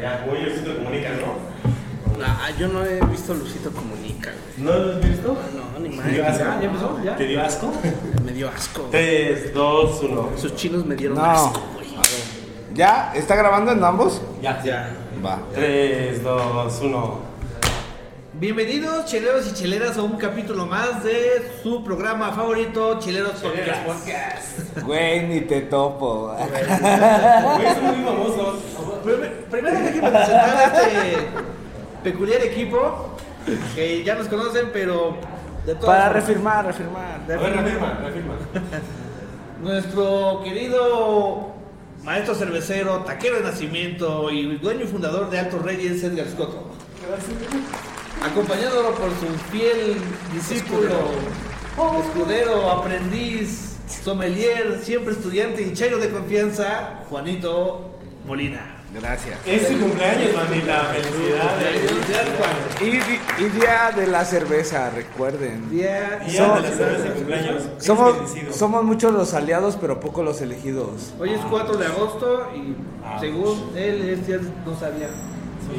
Ya, como ellos sí lo comunican, ¿no? Ah, yo no he visto Lucito Comunica, güey. ¿No lo has visto? No, ni ¿Te más. asco? ¿Ya empezó? ¿Ya? ¿Te dio asco? Me dio asco. güey. 3, 2, 1. Esos chinos me dieron No. asco, güey. ¿Ya? ¿Está grabando en ambos? Ya. Ya. Va. 3, 2, 1. Bienvenidos, cheleros y cheleras, a un capítulo más de su programa favorito, Cheleros Podcast. Güey, ni te topo. Güey, son muy famosos. Prim- Primero déjenme presentar a este peculiar equipo que ya nos conocen, pero de todas Para formas, refirmar, refirmar. A ver, refirma, refirma. Nuestro querido maestro cervecero, taquero de nacimiento y dueño y fundador de Altos Reyes, Edgar Scotto. Acompañado por su fiel discípulo, escudero, aprendiz, sommelier, siempre estudiante y chairo de confianza, Juanito Molina. Gracias. Es su cumpleaños, mamita. Felicidades. Y, y día de la cerveza, recuerden. Día- ya de la cerveza cumpleaños. Somos, somos muchos los aliados, pero pocos los elegidos. Hoy es 4 de agosto y Ah. según él, él ya no sabía.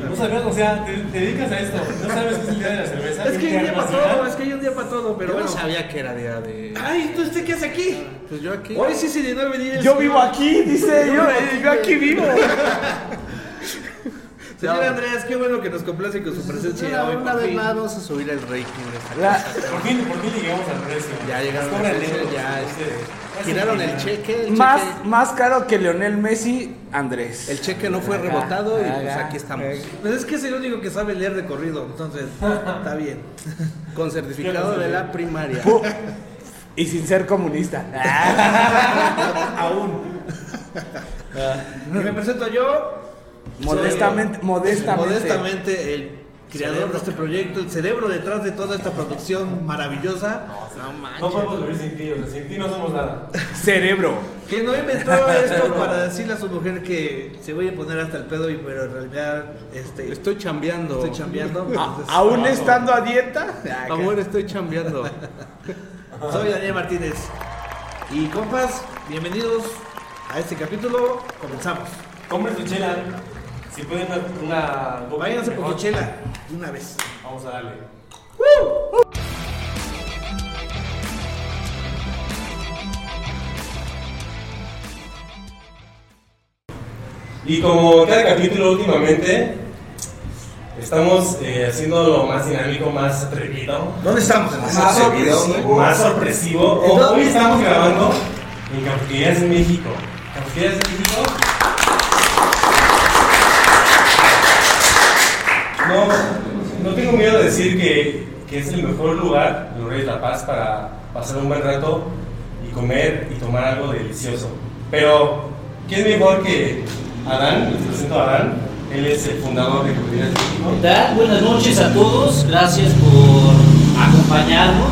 No sabías, o sea, te, te dedicas a esto. No sabes qué es el día de la cerveza. Es que hay un día para todo, es que hay un día para todo, pero Yo no sabía que era día de. Ay, ¿tú usted qué hace aquí? Pues yo aquí. Hoy sí se llenó de venir el Yo vivo aquí, dice. Yo, yo aquí vivo. Señor Andrés, qué bueno que nos complace con su presencia Una, hoy. una por vez más vamos a subir el rating de esta La- cosa. Por fin, por fin llegamos al precio. Ya llegaron al precio, ya este, giraron el cheque. El más, cheque, más caro que Leonel Messi, Andrés. el cheque no fue rebotado y pues aquí estamos. Pues es que es el único que sabe leer de corrido, entonces está bien. Con certificado de la primaria. Y sin ser comunista. Aún. Y me presento yo. Modestamente, modestamente. Modestamente, el creador de este proyecto, el cerebro detrás de toda esta producción maravillosa. No No manches. podemos vivir sin ti, o sea, sin ti no somos nada. Cerebro. Que no inventó esto para decirle a su mujer que se voy a poner hasta el pedo, y pero en realidad este, Estoy chambeando. estoy chambeando. Entonces, aún estando a dieta. Amor, estoy chambeando. Soy Daniel Martínez. Y compas, bienvenidos a este capítulo. Comenzamos. Compren tu chela. Si pueden una. una Váyanse por de una vez. Vamos a darle. Y como cada capítulo últimamente, estamos eh, haciendo lo más dinámico, más atrevido, ¿Dónde estamos? Más sorpresivo. más sorpresivo. Hoy estamos grabando en Cafeterías México. Cafeterías México. No, no tengo miedo de decir que, que es el mejor lugar, el Rey de la Paz, para pasar un buen rato y comer y tomar algo delicioso. Pero, ¿quién mejor que Adán? Les presento a Adán. Él es el fundador de Cafeterías México. ¿Qué? Buenas noches a todos. Gracias por acompañarnos,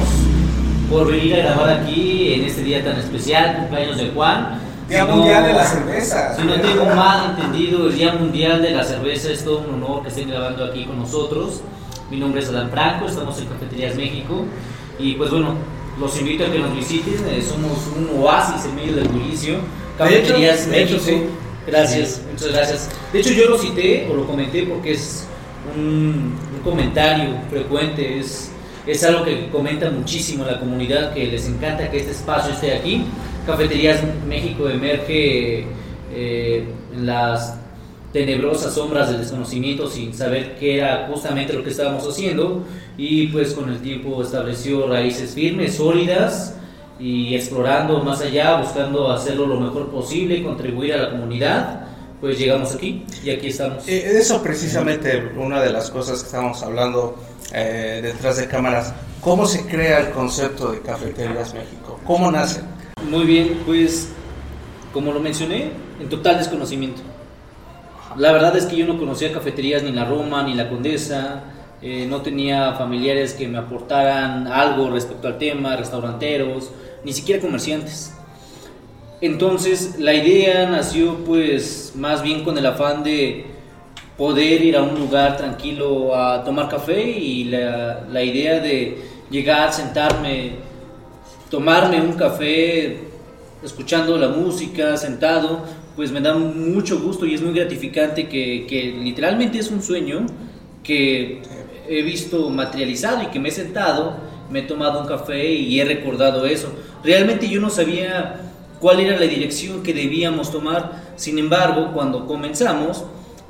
por venir a grabar aquí en este día tan especial, cumpleaños de Juan. Día no- Mundial de la Cerveza. Si no tengo mal entendido, el Día Mundial de la Cerveza es todo un honor que estén grabando aquí con nosotros. Mi nombre es Adán Franco, estamos en Cafeterías México. Y pues bueno, los invito a que nos visiten. eh, somos un oasis en medio del bullicio. Cafeterías de hecho, México. sí. Gracias, muchas gracias. De hecho, yo lo cité o lo comenté porque es un, un comentario frecuente, es, es algo que comenta muchísimo la comunidad, que les encanta que este espacio esté aquí. Cafeterías México emerge eh, en las tenebrosas sombras del desconocimiento sin saber qué era justamente lo que estábamos haciendo y pues con el tiempo estableció raíces firmes, sólidas y explorando más allá, buscando hacerlo lo mejor posible, contribuir a la comunidad, pues llegamos aquí y aquí estamos. Eh, Eso precisamente una de las cosas que estábamos hablando eh, detrás de cámaras. ¿Cómo se crea el concepto de Cafeterías México? ¿Cómo nace? Muy bien, pues como lo mencioné, en total desconocimiento. La verdad es que yo no conocía cafeterías ni la Roma ni la Condesa, eh, no tenía familiares que me aportaran algo respecto al tema, restauranteros, ni siquiera comerciantes. Entonces la idea nació pues más bien con el afán de poder ir a un lugar tranquilo a tomar café y la, la idea de llegar, sentarme, tomarme un café escuchando la música, sentado, pues me da mucho gusto y es muy gratificante que, que literalmente es un sueño que he visto materializado y que me he sentado, me he tomado un café y he recordado eso. Realmente yo no sabía cuál era la dirección que debíamos tomar, sin embargo, cuando comenzamos,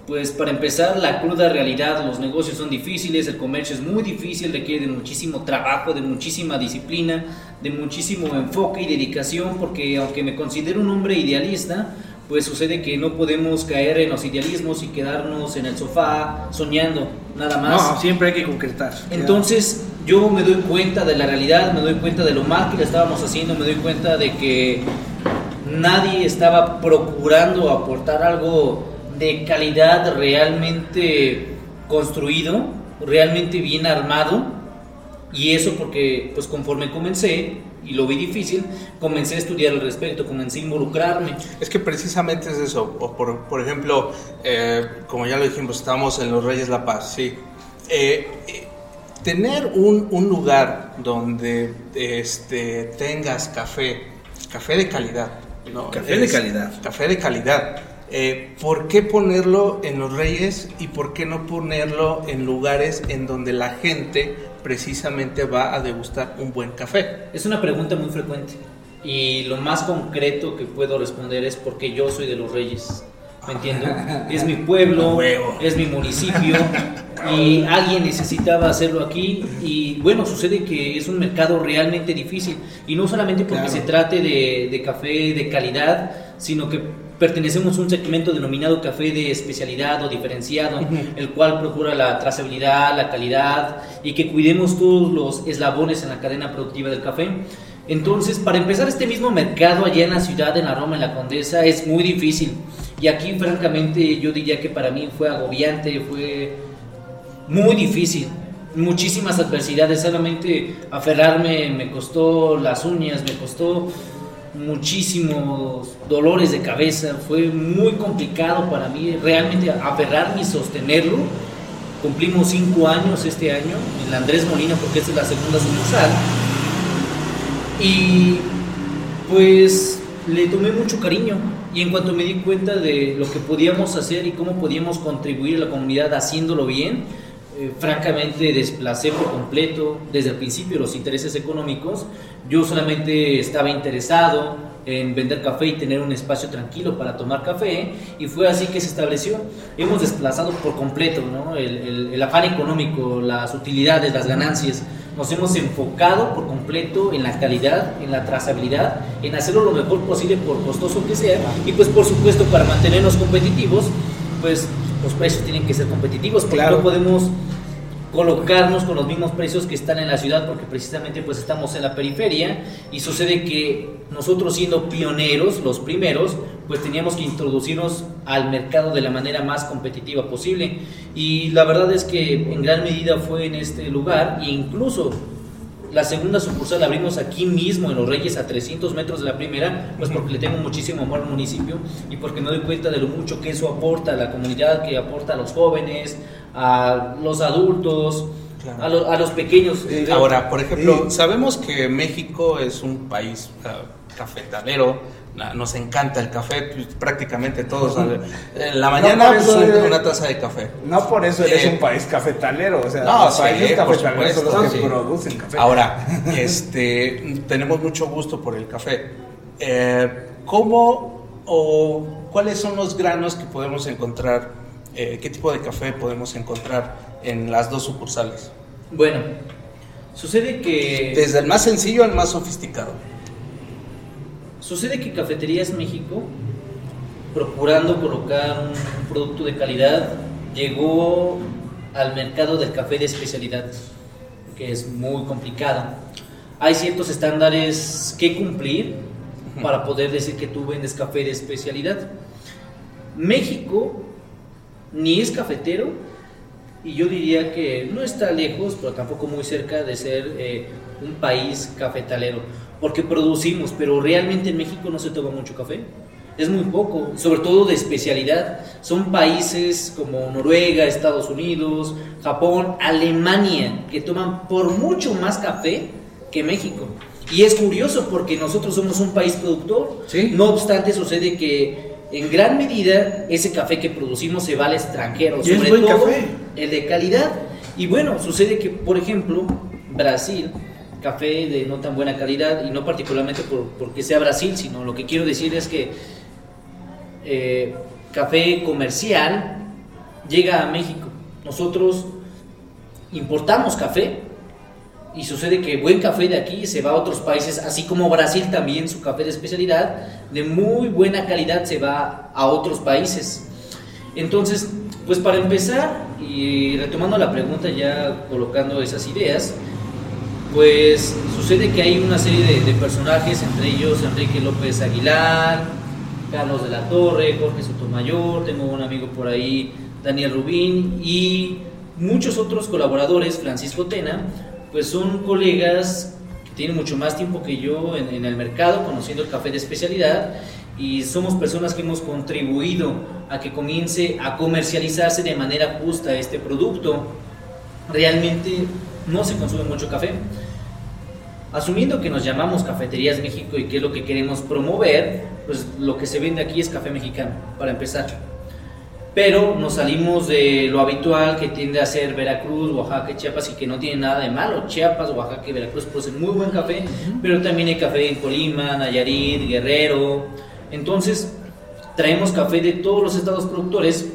pues para empezar, la cruda realidad, los negocios son difíciles, el comercio es muy difícil, requiere de muchísimo trabajo, de muchísima disciplina, de muchísimo enfoque y dedicación, porque aunque me considero un hombre idealista, pues sucede que no podemos caer en los idealismos y quedarnos en el sofá soñando, nada más. No, siempre hay que concretar. Entonces yo me doy cuenta de la realidad, me doy cuenta de lo mal que le estábamos haciendo, me doy cuenta de que nadie estaba procurando aportar algo de calidad realmente construido, realmente bien armado. Y eso porque, pues conforme comencé, y lo vi difícil, comencé a estudiar al respecto, comencé a involucrarme. Es que precisamente es eso. O por, por ejemplo, eh, como ya lo dijimos, estamos en los Reyes La Paz, sí. Eh, eh, tener un, un, lugar donde este, tengas café, café de calidad. ¿no? Café de calidad. Café de calidad eh, ¿por qué ponerlo en los Reyes y por qué no ponerlo en lugares en donde la gente precisamente va a degustar un buen café? Es una pregunta muy frecuente y lo más concreto que puedo responder es porque yo soy de los Reyes. ¿Me entiendo? Es mi pueblo, es mi municipio y alguien necesitaba hacerlo aquí y bueno, sucede que es un mercado realmente difícil y no solamente porque se trate de, de café de calidad, sino que pertenecemos a un segmento denominado café de especialidad o diferenciado, el cual procura la trazabilidad, la calidad y que cuidemos todos los eslabones en la cadena productiva del café. Entonces, para empezar este mismo mercado allá en la ciudad, en la Roma, en la Condesa, es muy difícil. Y aquí, francamente, yo diría que para mí fue agobiante, fue muy difícil. Muchísimas adversidades, solamente aferrarme me costó las uñas, me costó muchísimos dolores de cabeza, fue muy complicado para mí realmente aferrarme y sostenerlo. Cumplimos cinco años este año en la Andrés Molina porque es la segunda sucursal. Y pues le tomé mucho cariño y en cuanto me di cuenta de lo que podíamos hacer y cómo podíamos contribuir a la comunidad haciéndolo bien, eh, francamente desplacé por completo desde el principio los intereses económicos. Yo solamente estaba interesado en vender café y tener un espacio tranquilo para tomar café y fue así que se estableció. Hemos desplazado por completo el, el, el afán económico, las utilidades, las ganancias. Nos hemos enfocado por completo en la calidad, en la trazabilidad, en hacerlo lo mejor posible por costoso que sea y pues por supuesto para mantenernos competitivos, pues los precios tienen que ser competitivos porque claro. no podemos colocarnos con los mismos precios que están en la ciudad porque precisamente pues estamos en la periferia y sucede que nosotros siendo pioneros, los primeros, pues teníamos que introducirnos al mercado de la manera más competitiva posible y la verdad es que en gran medida fue en este lugar e incluso la segunda sucursal la abrimos aquí mismo en Los Reyes a 300 metros de la primera, pues porque le tengo muchísimo amor al municipio y porque me doy cuenta de lo mucho que eso aporta a la comunidad, que aporta a los jóvenes, a los adultos, claro. a, lo, a, los pequeños. Ahora, por ejemplo, sabemos que México es un país uh, cafetalero, nos encanta el café, pues, prácticamente todos. En la mañana no pues, eres, una taza de café. No por eso eres eh, un país cafetalero, o sea, no, los sí, países cafetaleros son los que sí. producen café. Ahora, este, tenemos mucho gusto por el café. Eh, ¿Cómo o cuáles son los granos que podemos encontrar? Eh, ¿Qué tipo de café podemos encontrar en las dos sucursales? Bueno, sucede que... Desde el más sencillo al más sofisticado. Sucede que Cafeterías México, procurando colocar un producto de calidad, llegó al mercado del café de especialidad, que es muy complicado. Hay ciertos estándares que cumplir para poder decir que tú vendes café de especialidad. México ni es cafetero y yo diría que no está lejos, pero tampoco muy cerca de ser eh, un país cafetalero porque producimos, pero realmente en México no se toma mucho café. Es muy poco, sobre todo de especialidad. Son países como Noruega, Estados Unidos, Japón, Alemania, que toman por mucho más café que México. Y es curioso porque nosotros somos un país productor. ¿Sí? No obstante, sucede que en gran medida ese café que producimos se va al extranjero, Y es sobre buen todo café. el de calidad. Y bueno, sucede que, por ejemplo, Brasil, café de no tan buena calidad, y no particularmente por, porque sea Brasil, sino lo que quiero decir es que eh, café comercial llega a México. Nosotros importamos café y sucede que buen café de aquí se va a otros países, así como Brasil también su café de especialidad de muy buena calidad se va a otros países. Entonces, pues para empezar y retomando la pregunta ya colocando esas ideas, pues sucede que hay una serie de, de personajes, entre ellos Enrique López Aguilar, Carlos de la Torre, Jorge Sotomayor, tengo un amigo por ahí, Daniel Rubín y muchos otros colaboradores, Francisco Tena, pues son colegas que tienen mucho más tiempo que yo en, en el mercado, conociendo el café de especialidad y somos personas que hemos contribuido a que comience a comercializarse de manera justa este producto. Realmente no se consume mucho café. Asumiendo que nos llamamos Cafeterías México y que es lo que queremos promover, pues lo que se vende aquí es café mexicano, para empezar. Pero nos salimos de lo habitual que tiende a ser Veracruz, Oaxaca y Chiapas y que no tiene nada de malo. Chiapas, Oaxaca y Veracruz producen muy buen café, pero también hay café en Colima, Nayarit, Guerrero. Entonces, traemos café de todos los estados productores,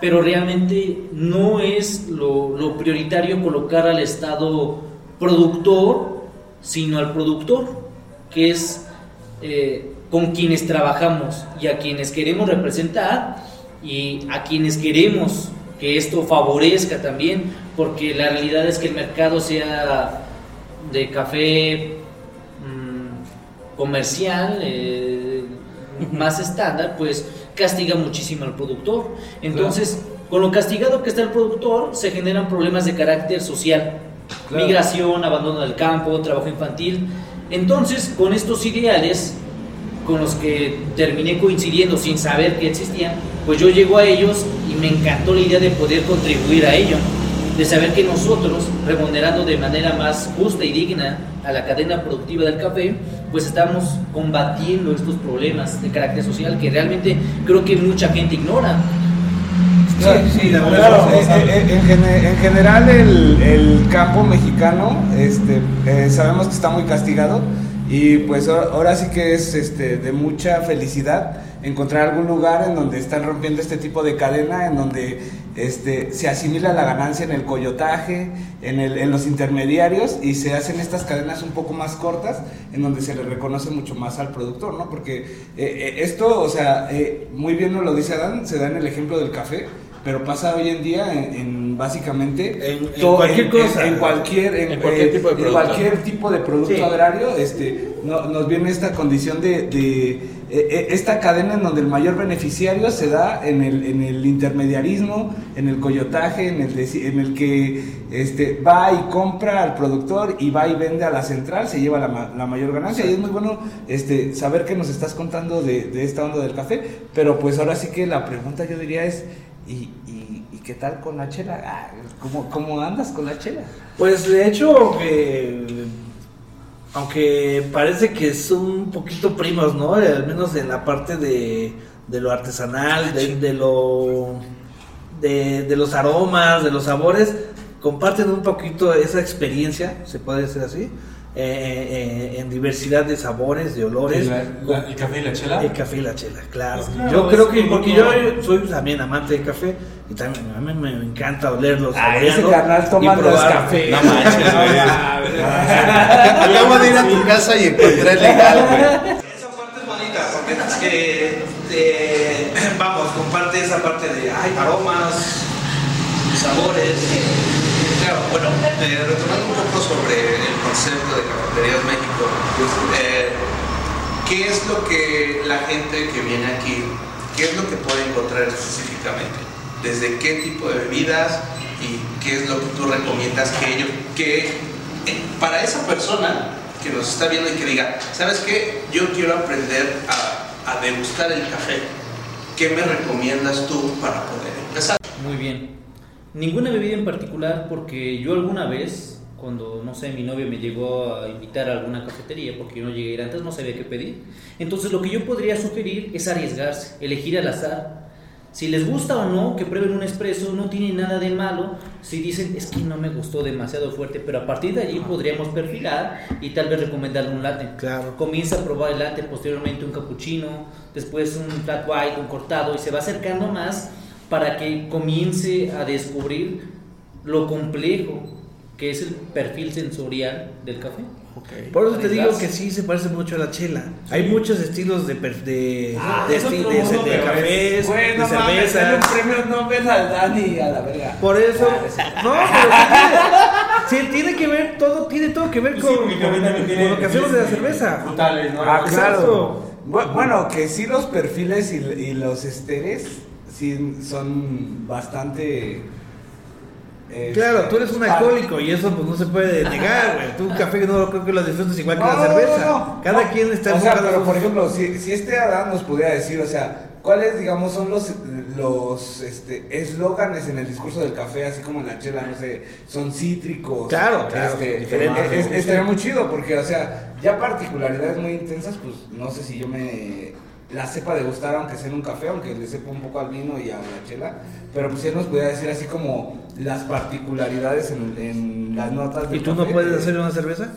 pero realmente no es lo, lo prioritario colocar al estado productor, sino al productor, que es eh, con quienes trabajamos y a quienes queremos representar y a quienes queremos que esto favorezca también, porque la realidad es que el mercado sea de café mm, comercial, eh, más estándar, pues castiga muchísimo al productor. Entonces, con lo castigado que está el productor, se generan problemas de carácter social, Claro. migración, abandono del campo, trabajo infantil. Entonces, con estos ideales con los que terminé coincidiendo sin saber que existían, pues yo llego a ellos y me encantó la idea de poder contribuir a ello, de saber que nosotros, remunerando de manera más justa y digna a la cadena productiva del café, pues estamos combatiendo estos problemas de carácter social que realmente creo que mucha gente ignora. Sí, sí, la verdad. Claro, en, en- en gene- en general el, el campo mexicano este, eh, sabemos que está muy castigado y pues ahora ahora sí que es este, de mucha felicidad encontrar algún lugar en donde están rompiendo este tipo de cadena, en donde este, se asimila la ganancia en el coyotaje, en, el, en los intermediarios y se hacen estas cadenas un poco más cortas en donde se le reconoce mucho más al productor, ¿no? Porque eh, eh, esto, o sea, eh, muy bien nos lo dice Adán, se da en el ejemplo del café, pero pasa hoy en día en, en básicamente En- en todo- cualquier cosa. en, cualquier en, En cualquier tipo de producto. cualquier tipo de producto Sí. agrario este no- nos viene esta condición de, de, esta cadena en donde el mayor beneficiario se da en el, en el intermediarismo en el coyotaje en el en el que este va y compra al productor y va y vende a la central se lleva la, la mayor ganancia y es muy bueno este saber que nos estás contando de, de esta onda del café pero pues ahora sí que la pregunta yo diría es ¿y, y, y qué tal con la chela? Ah, ¿cómo, ¿Cómo andas con la chela? Pues de hecho, eh, aunque parece que son un poquito primos, ¿no? Al menos en la parte de, de lo artesanal, de, de lo de, de los aromas, de los sabores, comparten un poquito esa experiencia, se puede decir así, eh, eh, en diversidad de sabores, de olores. La- la- ¿El café y la chela? El café y la chela, claro. Pues claro, yo creo es que, porque yo soy también amante de café y también a mí me encanta olerlos, Ah, ese saborearlo carnal y tomando probar. café. No manches, güey. Acabo de ir a tu casa y encontré el legal, güey. Esa parte es bonita porque eh, eh, vamos, comparte esa parte de ay, aromas, sabores. Bueno, eh, retomando un poco sobre el concepto de Cafeterías México, eh, ¿qué es lo que la gente que viene aquí, qué es lo que puede encontrar específicamente? ¿Desde qué tipo de bebidas y qué es lo que tú recomiendas que ellos, que eh, para esa persona que nos está viendo y que diga, ¿sabes qué? Yo quiero aprender a, a degustar el café. ¿Qué me recomiendas tú para poder empezar? Muy bien. Ninguna bebida en particular porque yo alguna vez cuando, no sé, mi novia me llegó a invitar a alguna cafetería porque yo no llegué a ir antes, no sabía qué pedir. Entonces lo que yo podría sugerir es arriesgarse, elegir al azar. Si les gusta o no, que prueben un espresso, no tiene nada de malo. Si dicen, es que no me gustó demasiado fuerte, pero a partir de allí podríamos perfilar y tal vez recomendarle un latte. Claro. Comienza a probar el latte, posteriormente un cappuccino, después un flat white, un cortado, y se va acercando más para que comience a descubrir lo complejo que es el perfil sensorial del café. Por eso te digo que sí se parece mucho a la chela. Hay muchos estilos de, de, Ah, de, es esti- de- de pero cafés, Bueno, de un cervezas. premio Nobel al Dani a la verga. Por eso, no, pero sí, sí, tiene que ver todo, tiene todo que ver Sí, con, tiene con lo que hacemos de la perfiles, cerveza. Frutales, ¿no? Ah, claro. Bu- Bueno, que sí los perfiles y, y los esteres sí son bastante... eh, Claro, tú eres un alcohólico y eso pues no se puede negar, güey. Tú un café no creo que lo disfrutes igual que No, la no, cerveza. no, no. Cada No. quien está O sea, pero por ejemplo, si, si este Adán nos pudiera decir, o sea, ¿cuáles, digamos, son los los este, eslóganes en el discurso del café, así como en la chela, no sé, son cítricos? Claro, claro, Este, diferentes. es- es- estaría muy chido, porque, o sea, ya particularidades muy intensas, pues no sé si yo me la sepa de gustar, aunque sea en un café, aunque le sepa un poco al vino y a la chela, pero pues él nos pudiera decir así como las particularidades en, en las notas del ¿Y tú no puedes hacer una cerveza?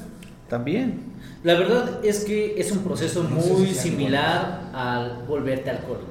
También. La verdad es que es un proceso No muy si similar al volverte alcohólico.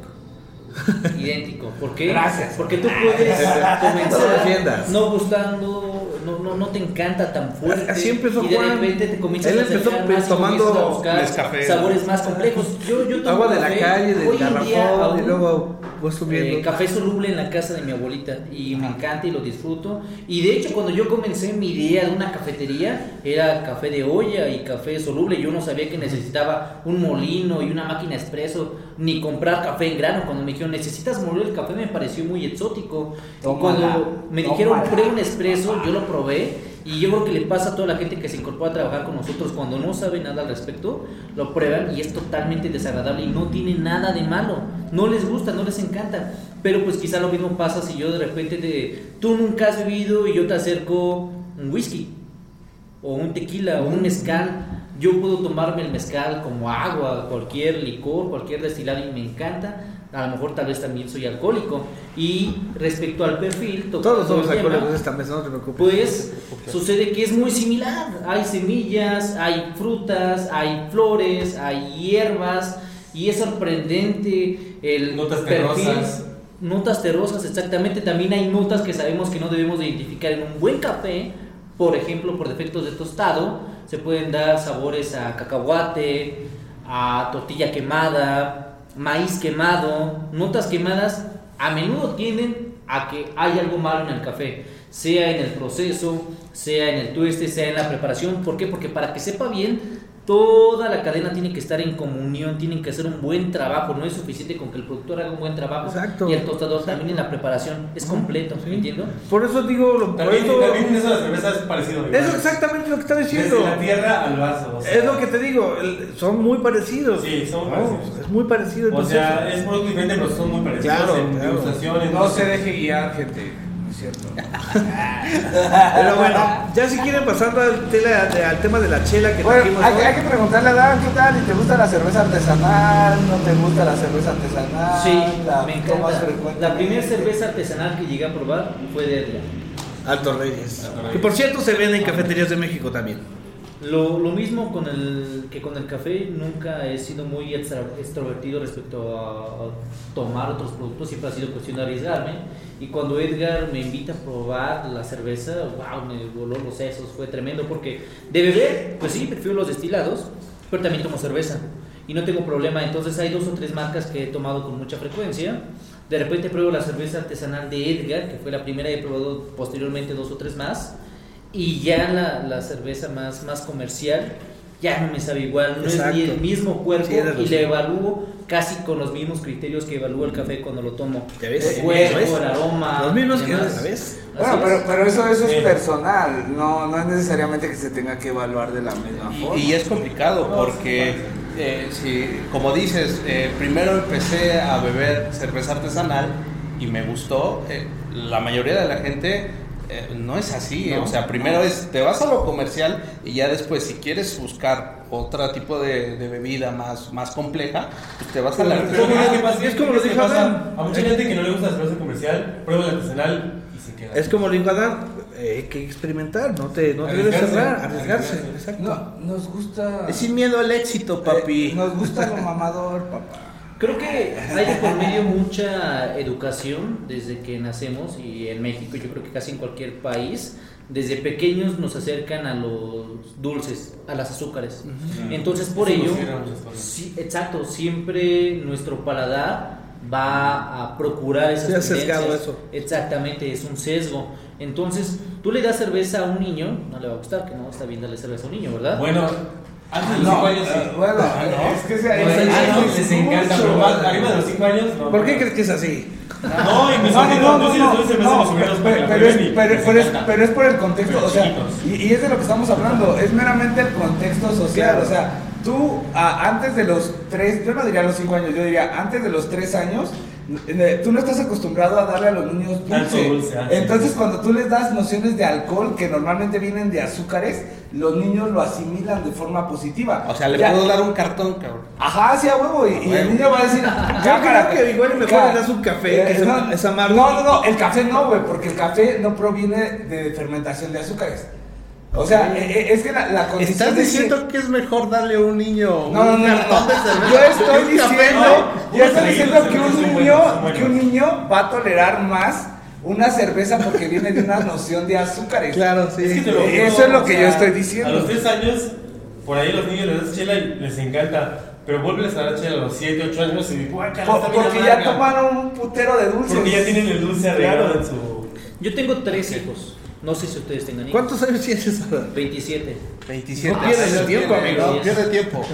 Idéntico. ¿Por qué? Gracias. Porque tú puedes No lo comenzar defiendas. no gustando, no, no, no te encanta tan fuerte. Así empezó y de Juan. repente te comienzas Él a empezó más tomando a buscar sabores más complejos. Yo, yo tomo Agua de la café, calle, del garrafón y luego vas subiendo. eh, café soluble en la casa de mi abuelita y me encanta y lo disfruto. Y de hecho cuando yo comencé mi idea de una cafetería era café de olla y café soluble. Yo no sabía que necesitaba un molino y una máquina expreso ni comprar café en grano. Cuando me dijeron necesitas moler el café me pareció muy exótico. Y Tómala, cuando me dijeron prueba un expreso yo lo probé. Y yo creo que le pasa a toda la gente que se incorpora a trabajar con nosotros cuando no sabe nada al respecto, lo prueban y es totalmente desagradable y no tiene nada de malo. No les gusta, no les encanta. Pero pues quizá lo mismo pasa si yo de repente de tú nunca has bebido y yo te acerco un whisky o un tequila o un mezcal. Yo puedo tomarme el mezcal como agua, cualquier licor, cualquier destilado y me encanta. A lo mejor tal vez también soy alcohólico. Y respecto al perfil, Todos somos alcohólicos de esta mesa, no te preocupes. pues sucede que es muy similar. Hay semillas, hay frutas, hay flores, hay hierbas y es sorprendente el Notas perfil. terrosas. Notas terrosas, exactamente. También hay notas que sabemos que no debemos de identificar en un buen café. Por ejemplo, por defectos de tostado, se pueden dar sabores a cacahuate, a tortilla quemada, maíz quemado. Notas quemadas a menudo tienden a que hay algo malo en el café, sea en el proceso, sea en el tueste, sea en la preparación. ¿Por qué? Porque para que sepa bien, toda la cadena tiene que estar en comunión, tienen que hacer un buen trabajo. No es suficiente con que el productor haga un buen trabajo Exacto. y el tostador también en la preparación es completo, ¿me entiendo? Por eso digo, lo- por También, eso, también eso de la cerveza es parecido. eso es exactamente lo que está diciendo. Desde la tierra al vaso. o sea, Es lo que te digo, el- son muy parecidos. Sí, son muy No, parecidos. Es muy parecido. O entonces- sea, es producto diferente, pero son muy parecidos Claro, en claro. degustaciones. No se deje guiar, gente. Es cierto. Pero bueno, ya si quieren pasando al, tela- de- al tema de la chela que Bueno, trajimos hay, hoy. hay que preguntarle a Dan, ¿qué tal? ¿Y te gusta la cerveza artesanal? ¿No te gusta la cerveza artesanal? Sí, ¿La me encanta. La primera cerveza artesanal que llegué a probar fue de. Altos Reyes. Altos Reyes. Que por cierto se vende en cafeterías de México también. Lo, lo mismo con el, que con el café, nunca he sido muy extra- extrovertido respecto a, a tomar otros productos, siempre ha sido cuestión de arriesgarme. Y cuando Edgar me invita a probar la cerveza, wow, me voló los sesos, fue tremendo porque de beber, pues sí, prefiero los destilados, pero también tomo cerveza y no tengo problema. Entonces hay dos o tres marcas que he tomado con mucha frecuencia. De repente pruebo la cerveza artesanal de Edgar, que fue la primera, he probado posteriormente dos o tres más. Y ya la, la cerveza más, más comercial ya no me sabe igual, no Exacto. es ni el mismo cuerpo Sí, y le evalúo casi con los mismos criterios que evalúo el café cuando lo tomo. ¿Ya ves? El cuerpo, ¿Ya ves? el aroma. Los mismos y que. ¿sabes? Bueno, es. pero, pero eso, eso es personal, no, no es necesariamente que se tenga que evaluar de la misma forma. Y, y es complicado porque, eh, si, como dices, eh, primero empecé a beber cerveza artesanal y me gustó. eh, la mayoría de la gente eh, no es así. O sea, primero es, te vas a lo comercial y ya después, si quieres buscar otro tipo de, de bebida más, más compleja, pues te vas a la Pero ¿qué pasa? Es como lo ¿Qué dijo pasa? Adán. A mucha gente que no le gusta la cerveza comercial, prueba la artesanal y se queda. Es como lo dijo Adán, eh, hay que experimentar, no te, no te debes cerrar, arriesgarse. arriesgarse. Exacto. No, nos gusta. Es sin miedo al éxito, papi. Eh, nos gusta lo mamador, papá. Creo que hay de por medio mucha educación desde que nacemos y en México, yo creo que casi en cualquier país, desde pequeños nos acercan a los dulces, a las azúcares. Entonces, por Eso ello, sí, exacto, siempre nuestro paladar va a procurar esas Sí, tendencias. eso. Exactamente, es un sesgo. Entonces, tú le das cerveza a un niño, no le va a gustar, que no está bien darle cerveza a un niño, ¿verdad? Bueno, antes de los No, 5 años sí. eh, bueno, Ah, ¿no? es que se- Pues, ah, no, es les encanta, mucho. pero más arriba de los 5 años, no. ¿Por qué crees que es así? No, y mis No, no, no, no, sí no, que pero, es, prueben y pero, les pero es, encanta. pero es por el contexto, Pero o sea, chiquitos. y, y es de lo que estamos hablando, es meramente el contexto social, o sea, tú antes de los tres, yo no diría los cinco años, yo diría antes de los tres años, tú no estás acostumbrado a darle a los niños dulce. dulce, ah, sí. Entonces cuando tú les das nociones de alcohol que normalmente vienen de azúcares, los niños lo asimilan de forma positiva. O sea, le Ya- puedo dar un cartón, cabrón. Ajá, sí, a huevo. Y, y el niño va a decir. Yo creo que igual mejor le das un café, que es- Eh, no, es amargo. No, no, no, el café no, güey, porque el café no proviene de fermentación de azúcares. O sea, eh, eh, es que la, la condición. ¿Estás diciendo que es mejor darle a un niño No, no, un no, no, cartón de cerveza? Yo estoy un diciendo, no. yo estoy diciendo que un niño, que un niño va a tolerar más una cerveza porque viene de una noción de azúcares. Claro, sí. Es que te lo juro, eso es lo o que sea, yo estoy diciendo. A los 3 años, por ahí los niños les das chela y les encanta. Pero vuelves a dar chela a los 7, 8 años y bien porque ya tomaron un putero de dulces. Porque ya tienen el dulce arreglado Claro. en su. Yo tengo tres hijos. No sé si ustedes tengan hijos. ¿Cuántos años tienes ahora? 27. 27. No pierdes el tiempo, amigo. No pierde tiempo.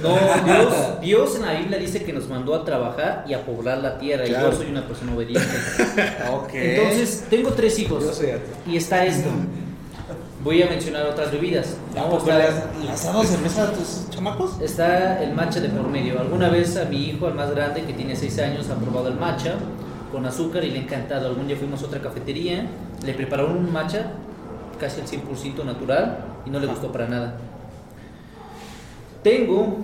No, Dios, Dios en la Biblia dice que nos mandó a trabajar y a poblar la tierra. Y Claro. yo soy una persona obediente. Ok. Entonces, tengo tres hijos. Yo soy. Y está esto. Voy a mencionar otras bebidas. ¿A ¿no? Está- le has, le has dado cerveza a tus chamacos? Está el matcha de por medio. Alguna vez a mi hijo, al más grande, que tiene 6 años, ha probado el matcha con azúcar y le ha encantado. Algún día fuimos a otra cafetería, le prepararon un matcha casi al 100% natural y no le gustó para nada. Tengo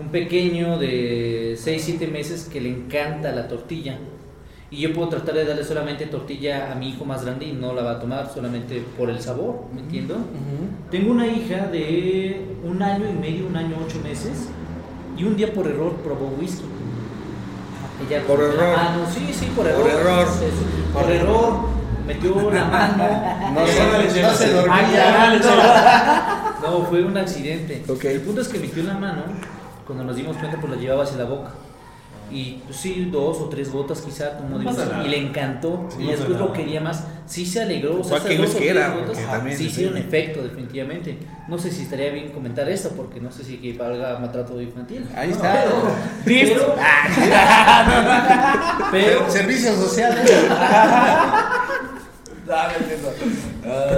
un pequeño de 6-7 meses que le encanta la tortilla. Y yo puedo tratar de darle solamente tortilla a mi hijo más grande y no la va a tomar solamente por el sabor, ¿me entiendo? Tengo una hija de un año y medio, un año ocho meses, y un día por error probó whisky. Ella Por metió la error. mano, sí, sí, por error. Por error. Es- por error, metió la mano. No Ya, se, dale, no se Ah, dormía. ya. No, fue un accidente. Ok. El punto es que metió la mano, cuando nos dimos cuenta, pues la llevaba hacia la boca. Y pues, sí, dos o tres gotas quizá No whisky, nada. y le encantó. Sí, y no después lo quería más. Sí se alegró. O sea, ¿Cuál esas que dos o era? tres gotas, sí hicieron efecto, definitivamente. No sé si estaría bien comentar esto, porque no sé si que valga maltrato infantil. Ahí está. Pero, pero, Servicios sociales. Dame eso.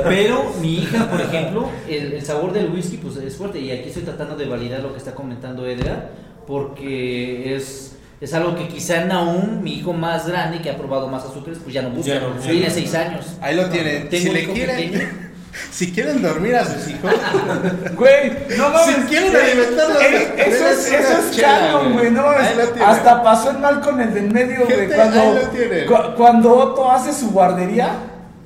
Pero mi hija, por ejemplo, el, el sabor del whisky pues es fuerte y aquí estoy tratando de validar lo que está comentando Edgar porque es, es algo que quizá aún mi hijo más grande que ha probado más azúcares pues ya no busca. Ya no, ya Tiene no. seis años. Ahí lo tienen. Tengo Si un le hijo quieren, pequeño. si quieren dormir a sus hijos, Güey, no mames. Si quieren eh, alimentarlos, eh, Eso es, eso es canon, güey. No mames. Hasta pasó el mal con el del medio, güey. Cuando, ahí lo tienen. cu- cuando Otto hace su guardería,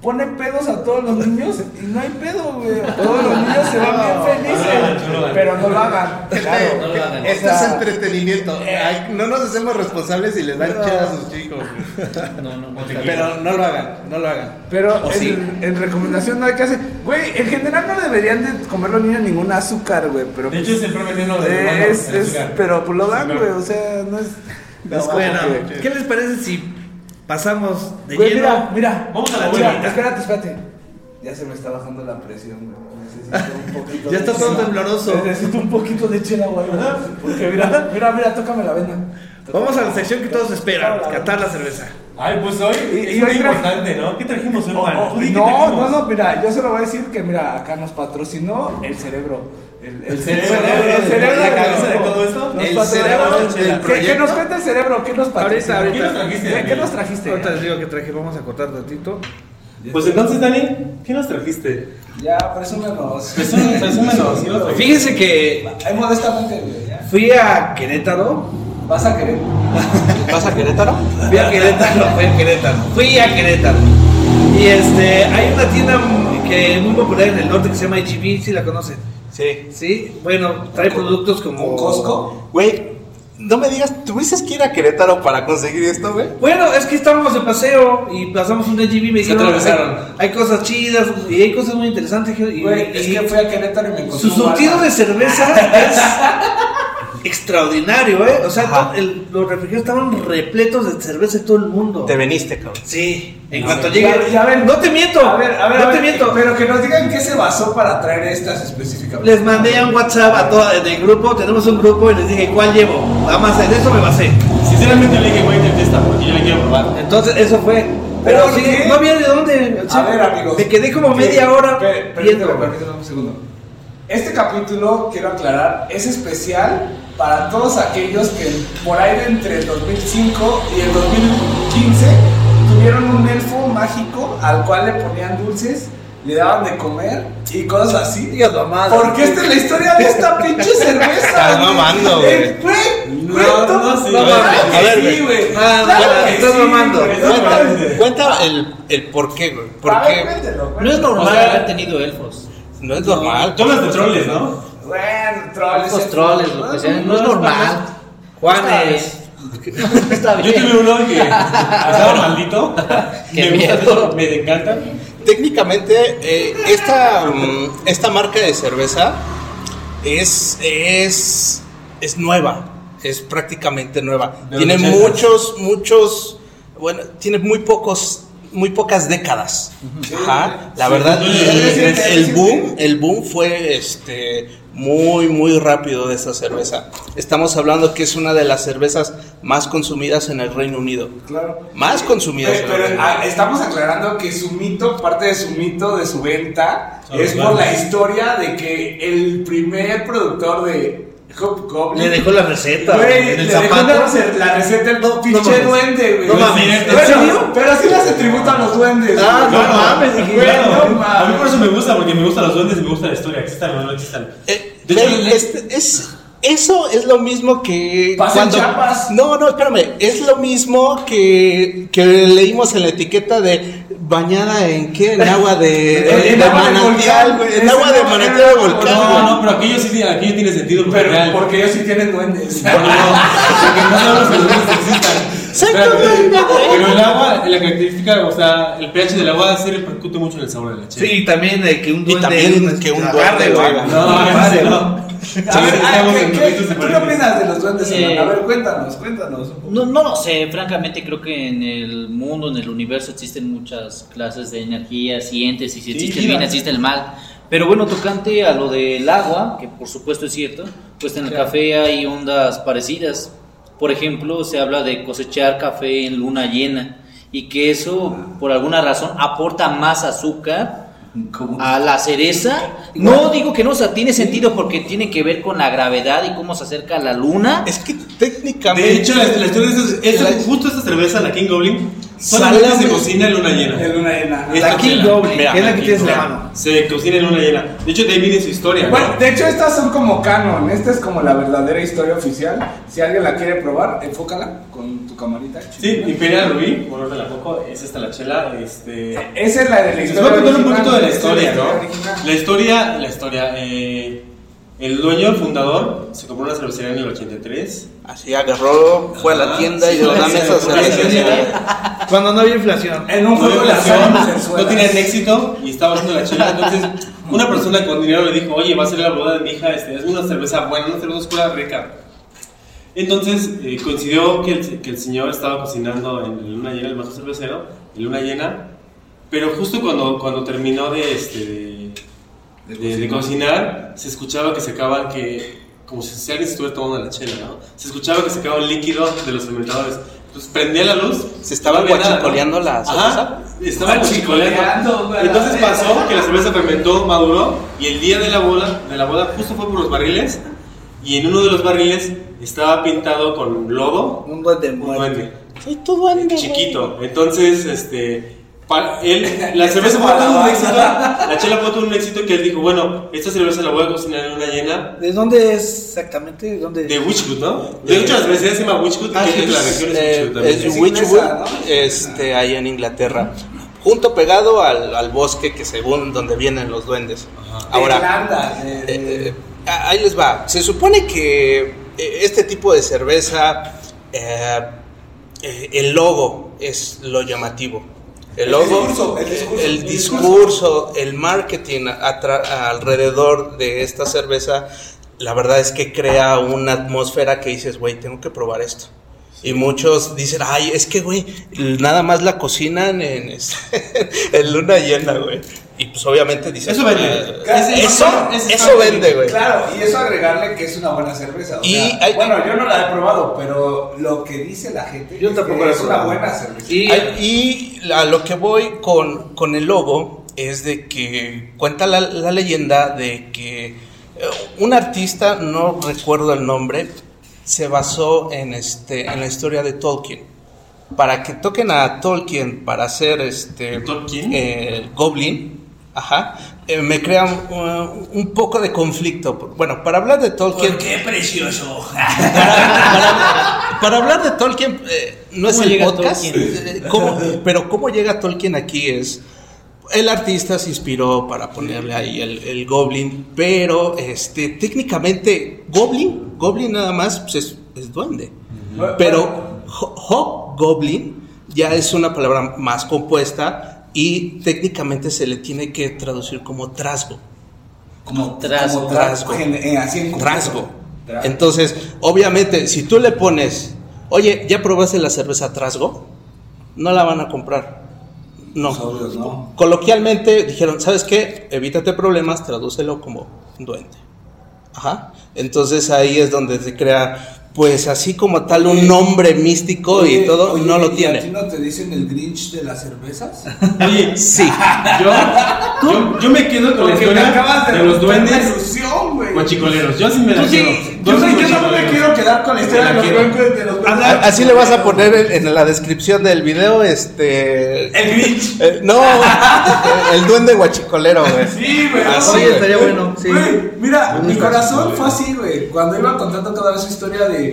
pone pedos a todos los niños y no hay pedo, güey. Todos los niños se van bien No felices. no lo hagan. Pero no lo hagan. Claro. No lo hagan. esto O sea, es entretenimiento. No nos hacemos responsables si les dan No. chela a sus chicos. güey. No, no, no. Pero no lo hagan, no lo hagan. Pero ¿O en, sí? en recomendación no hay que hacer. Güey, en general no deberían de comer los niños ningún azúcar, güey. Pero De pues, hecho, es el primer veneno de Eh, es, es- azúcar. pero pues lo dan, güey, o sea, no es... no Bueno, que- ¿qué les parece si pasamos de Güey, lleno? mira, mira. Vamos a la Mira. Espérate, espérate. Ya se me está bajando la presión, güey. Necesito un poquito Ya de está todo chela. tembloroso. Necesito un poquito de chela, güey. Porque mira, mira, mira, tócame la vena. Vamos a la sección que todos esperan, catar la cerveza. Ay, pues hoy Y- es muy importante, ¿no? ¿Qué trajimos hoy, Oh, oh, no, no, no, mira, yo se lo voy a decir que, mira, acá nos patrocinó el cerebro. El, El cerebro, el cerebro la cabeza de todo esto. Nos El cerebro del ¿Qué- ¿Qué, proyecto. nos cuenta el cerebro? ¿Qué nos patrocinó? Ahorita, ¿Qué nos ahorita. trajiste? ¿Qué, nos trajiste? Ahorita les digo que traje, vamos a cortar tantito. Pues entonces, Dani, ¿qué nos trajiste? Ya, presúmenos. Presúmenos. Fíjense que Ahí modestamente, fui a Querétaro. Vas a querer. ¿Vas a Querétaro? Fui a Querétaro, fui a Querétaro. Fui a Querétaro. Y este, hay una tienda que es muy popular en el norte que se llama HB, si la conocen. Sí. Sí, bueno, trae productos como. ¿Con Costco? Güey, no me digas, ¿tuviste que ir a Querétaro para conseguir esto, güey? Bueno, es que estábamos de paseo y pasamos un HB y me dijeron, hay, hay cosas chidas y hay cosas muy interesantes. Y, Güey, es y que fui a Querétaro y me encontré su surtido de cerveza es extraordinario, ¿eh? O sea, el- los refrigerios estaban repletos de cerveza de todo el mundo. Te veniste, cabrón. Sí, en cuanto llegue. ya- ya ven. no te miento, A ver, a ver, no a te ver, miento. Pero que nos digan qué se basó para traer estas específicamente. Les mandé un WhatsApp a toda del grupo, tenemos un grupo y les dije cuál llevo. Nada más en eso me basé. Sinceramente le dije, voy a intentar esta porque yo la quiero probar. Entonces eso fue. Pero ¿Por sí, qué? no había de dónde. A ver, amigos. Me quedé como media hora Pe- viendo. Permíteme, permíteme un segundo. Este capítulo, quiero aclarar, es especial para todos aquellos que por ahí de entre el 2005 y el 2015 tuvieron un elfo mágico al cual le ponían dulces, le daban de comer y cosas así. Mamadas. Porque esta es la historia de esta pinche cerveza. Estás mamando, güey. Güey, No, no, sí. no, A ver, güey. estás mamando. Cuenta, el, el por qué, güey. No es normal O sea- haber tenido elfos. No es normal. Hablas de troles, ¿no? Bueno, troles. Elfos, troles, lo que sea. No es no, normal. Juanes. Está Yo bien. tuve uno que estaba maldito. Qué me gusta, me encanta. Técnicamente, eh, esta, mm, esta marca de cerveza es, es, es nueva, es prácticamente nueva. De los Tiene muchos, muchos, bueno, tiene muy pocos, muy pocas décadas. Ajá. La verdad, el, boom, el boom fue este muy, muy rápido de esa cerveza. Estamos hablando que es una de las cervezas más consumidas en el Reino Unido. Claro. Más consumidas Pero, en el pero, Reino ah, estamos aclarando que su mito, parte de su mito de su venta, es por la historia de que el primer productor de Hobgoblin Le dejó la receta Güey, en el le dejó zapato. la, rece- la receta el No, pinche no mames. duende, güey. No mames. Bueno, ¿En serio? Pero así le hace tributo a los duendes. Ah, no mames, dije, Güey, Claro, no a mí mames. por eso me gusta, porque me gustan los duendes y me gusta la historia. Existan o no existan. Eh, De hecho, le- este- es, eso es lo mismo que Pasa en Chiapas. No, no, espérame. Es lo mismo que, que leímos en la etiqueta de bañada en qué? En agua de, de- En de agua de manantial, volcán. güey. En agua de manantial de volcán. No, no, pero aquello sí, aquello tiene sentido porque Pero real. porque ellos sí tienen duendes. No, no, porque no los duendes existan. Exactamente. Pero el agua, la característica, o sea, el pH del agua sí repercute mucho en el sabor de la chela. Sí, y también de que un Y duende. también que un duende agarre, lo haga. No, güey. no. A ver, Sí, ah, ¿qué- en qué- momentos ¿tú qué diferentes. opinas de los duendes? Eh? A ver, cuéntanos, cuéntanos. un poco. No, no lo sé, francamente creo que en el mundo, en el universo existen muchas clases de energías y entes y si Sí, existe el bien, existe el mal. Pero bueno, tocante a lo del agua, que por supuesto es cierto, pues en el café hay ondas parecidas. Por ejemplo, se habla de cosechar café en luna llena y que eso por alguna razón aporta más azúcar a la cereza. No digo que no, o sea, tiene sentido porque tiene que ver con la gravedad y cómo se acerca a la luna. Es que técnicamente. De hecho, la, la historia de esta, esta- La- justo esta cerveza, la King Goblin, solamente se cocina en luna llena. En luna llena. Esta La King. Goblin, Mira, que es la que tienes en la mano. Se cocina en luna llena. De hecho, de ahí viene su historia. ¿no? Bueno, de hecho estas son como canon, esta es como la verdadera historia oficial. Si alguien la quiere probar, enfócala con tu camarita. Sí, Imperial Rubí, por orden la poco, es esta la chela. Este, Esa es la de la Les historia. voy a contar un original, poquito de la es historia, ¿no? La historia, la historia, eh, el dueño, el fundador, se compró una cervecería en el 83. Así agarró, fue a la tienda y dijo: Dame esa cerveza. Cuando no había inflación. En un No, juego de no tenían éxito y estaba haciendo la chela. Entonces, una persona con dinero le dijo: Oye, va a ser la boda de mi hija, este, es una cerveza buena, una cerveza oscura rica. Entonces, eh, coincidió que el, que el señor estaba cocinando en Luna Llena, el mazo cervecero, en Luna Llena, pero justo cuando, cuando terminó de, este, de, de- de cocinar, se escuchaba que se acaba que, como si alguien estuviera tomando la chela, ¿no? Se escuchaba que se acaba el líquido de los fermentadores. Entonces prendía la luz. Se estaba no nada, guachicoleando la Ajá, estaba Guachicoleando. Entonces pasó que la cerveza fermentó, maduró, y el día de la boda, de la boda justo fue por los barriles, y en uno de los barriles estaba pintado con lodo Un duende un duende Soy tu duende. chiquito. Entonces, este, Pa- él, la cerveza fue todo un éxito, la chela fue todo un éxito que él dijo, bueno, esta cerveza la voy a cocinar en una llena ¿De dónde es exactamente? ¿Dónde? de Witchwood, ¿no? De hecho, la cervecería se llama Witchwood y Ah, que es de la es, región de eh, Witchwood también. es Es Witchwood, ¿no? este, ahí en Inglaterra. Junto pegado al, al bosque que según donde vienen los duendes. Ahora, Irlanda, de- de- eh, ah, ahí les va. Se supone que eh, este tipo de cerveza, eh, eh, el logo es lo llamativo. El El logo, discurso, el discurso. el discurso, el marketing alrededor de esta cerveza, la verdad es que crea una atmósfera que dices, güey, tengo que probar esto. Y muchos dicen, ay, es que, güey, nada más la cocinan en, este, en luna llena, güey. Y pues obviamente dices, Eso vende. "Ah, Es- eso, es- eso es- vende, güey. Claro, y eso agregarle que es una buena cerveza. o Y sea, hay- bueno, yo no la he probado, pero lo que dice la gente Yo es tampoco que es una buena cerveza. Y- Ay, Y a lo que voy con, con el logo es de que cuenta la, la leyenda de que eh, un artista, no recuerdo el nombre, se basó en, este, en la historia de Tolkien. Para que toquen a Tolkien para hacer este ¿Tolkien? eh, Goblin, ajá, eh, me crea un, un poco de conflicto. Bueno, para hablar de Tolkien, ¡Qué precioso! para, para hablar de Tolkien, eh, no es ¿Cómo el podcast, eh, ¿cómo- pero cómo llega Tolkien aquí es, el artista se inspiró para ponerle ahí el, el Goblin, pero este, técnicamente Goblin, Goblin nada más pues, es, es duende, pero Ho- Hobgoblin ya es una palabra más compuesta y técnicamente se le tiene que traducir como trasgo. como Trasgo. como Trasgo. gen- así en concreto. Trasgo. Trasgo. Entonces, obviamente, si tú le pones, oye, ¿ya probaste la cerveza Trasgo? No la van a comprar. No. Pues, obvio, no. Coloquialmente dijeron, ¿sabes qué? Evítate problemas, tradúcelo como duende. Ajá. Entonces ahí es donde se crea, pues así como tal, un nombre místico Oye, y todo, oye, no lo ¿y a ti tiene. no te dicen el Grinch de las cervezas? Oye, Sí. yo, yo, yo me quedo con la Porque me historia acabas de, de los la duendes ilusión, güey. guachicoleros. Yo sí me la sí, quedo. yo, sí, yo no me quiero quedar con la historia de la los quiero. duendes. De los duendes. A- Así le vas a poner en, en la descripción del video, este... El Grinch. eh, no, el duende guachicolero, güey. Sí, güey. Así, estaría bueno, sí. Güey, mira, mi corazón fue así, güey. Cuando iba contando toda esa historia de,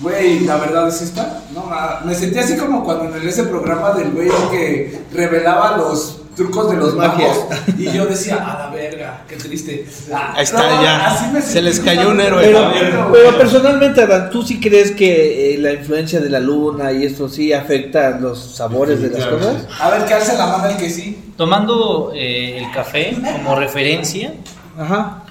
güey, la verdad es esta. No, ma, me sentí así como cuando en ese programa del güey que revelaba los trucos de los Magia. magos. Y yo decía, a la verga, qué triste. Ah, Ahí está, no, ya. así me Se les cayó un héroe. Pero, personalmente, Adán, ¿tú sí crees que eh, la influencia de la luna y esto sí afecta los sabores de las Claro, cosas? A ver, que alce la mano el que sí. Tomando eh, el café como referencia, Ajá.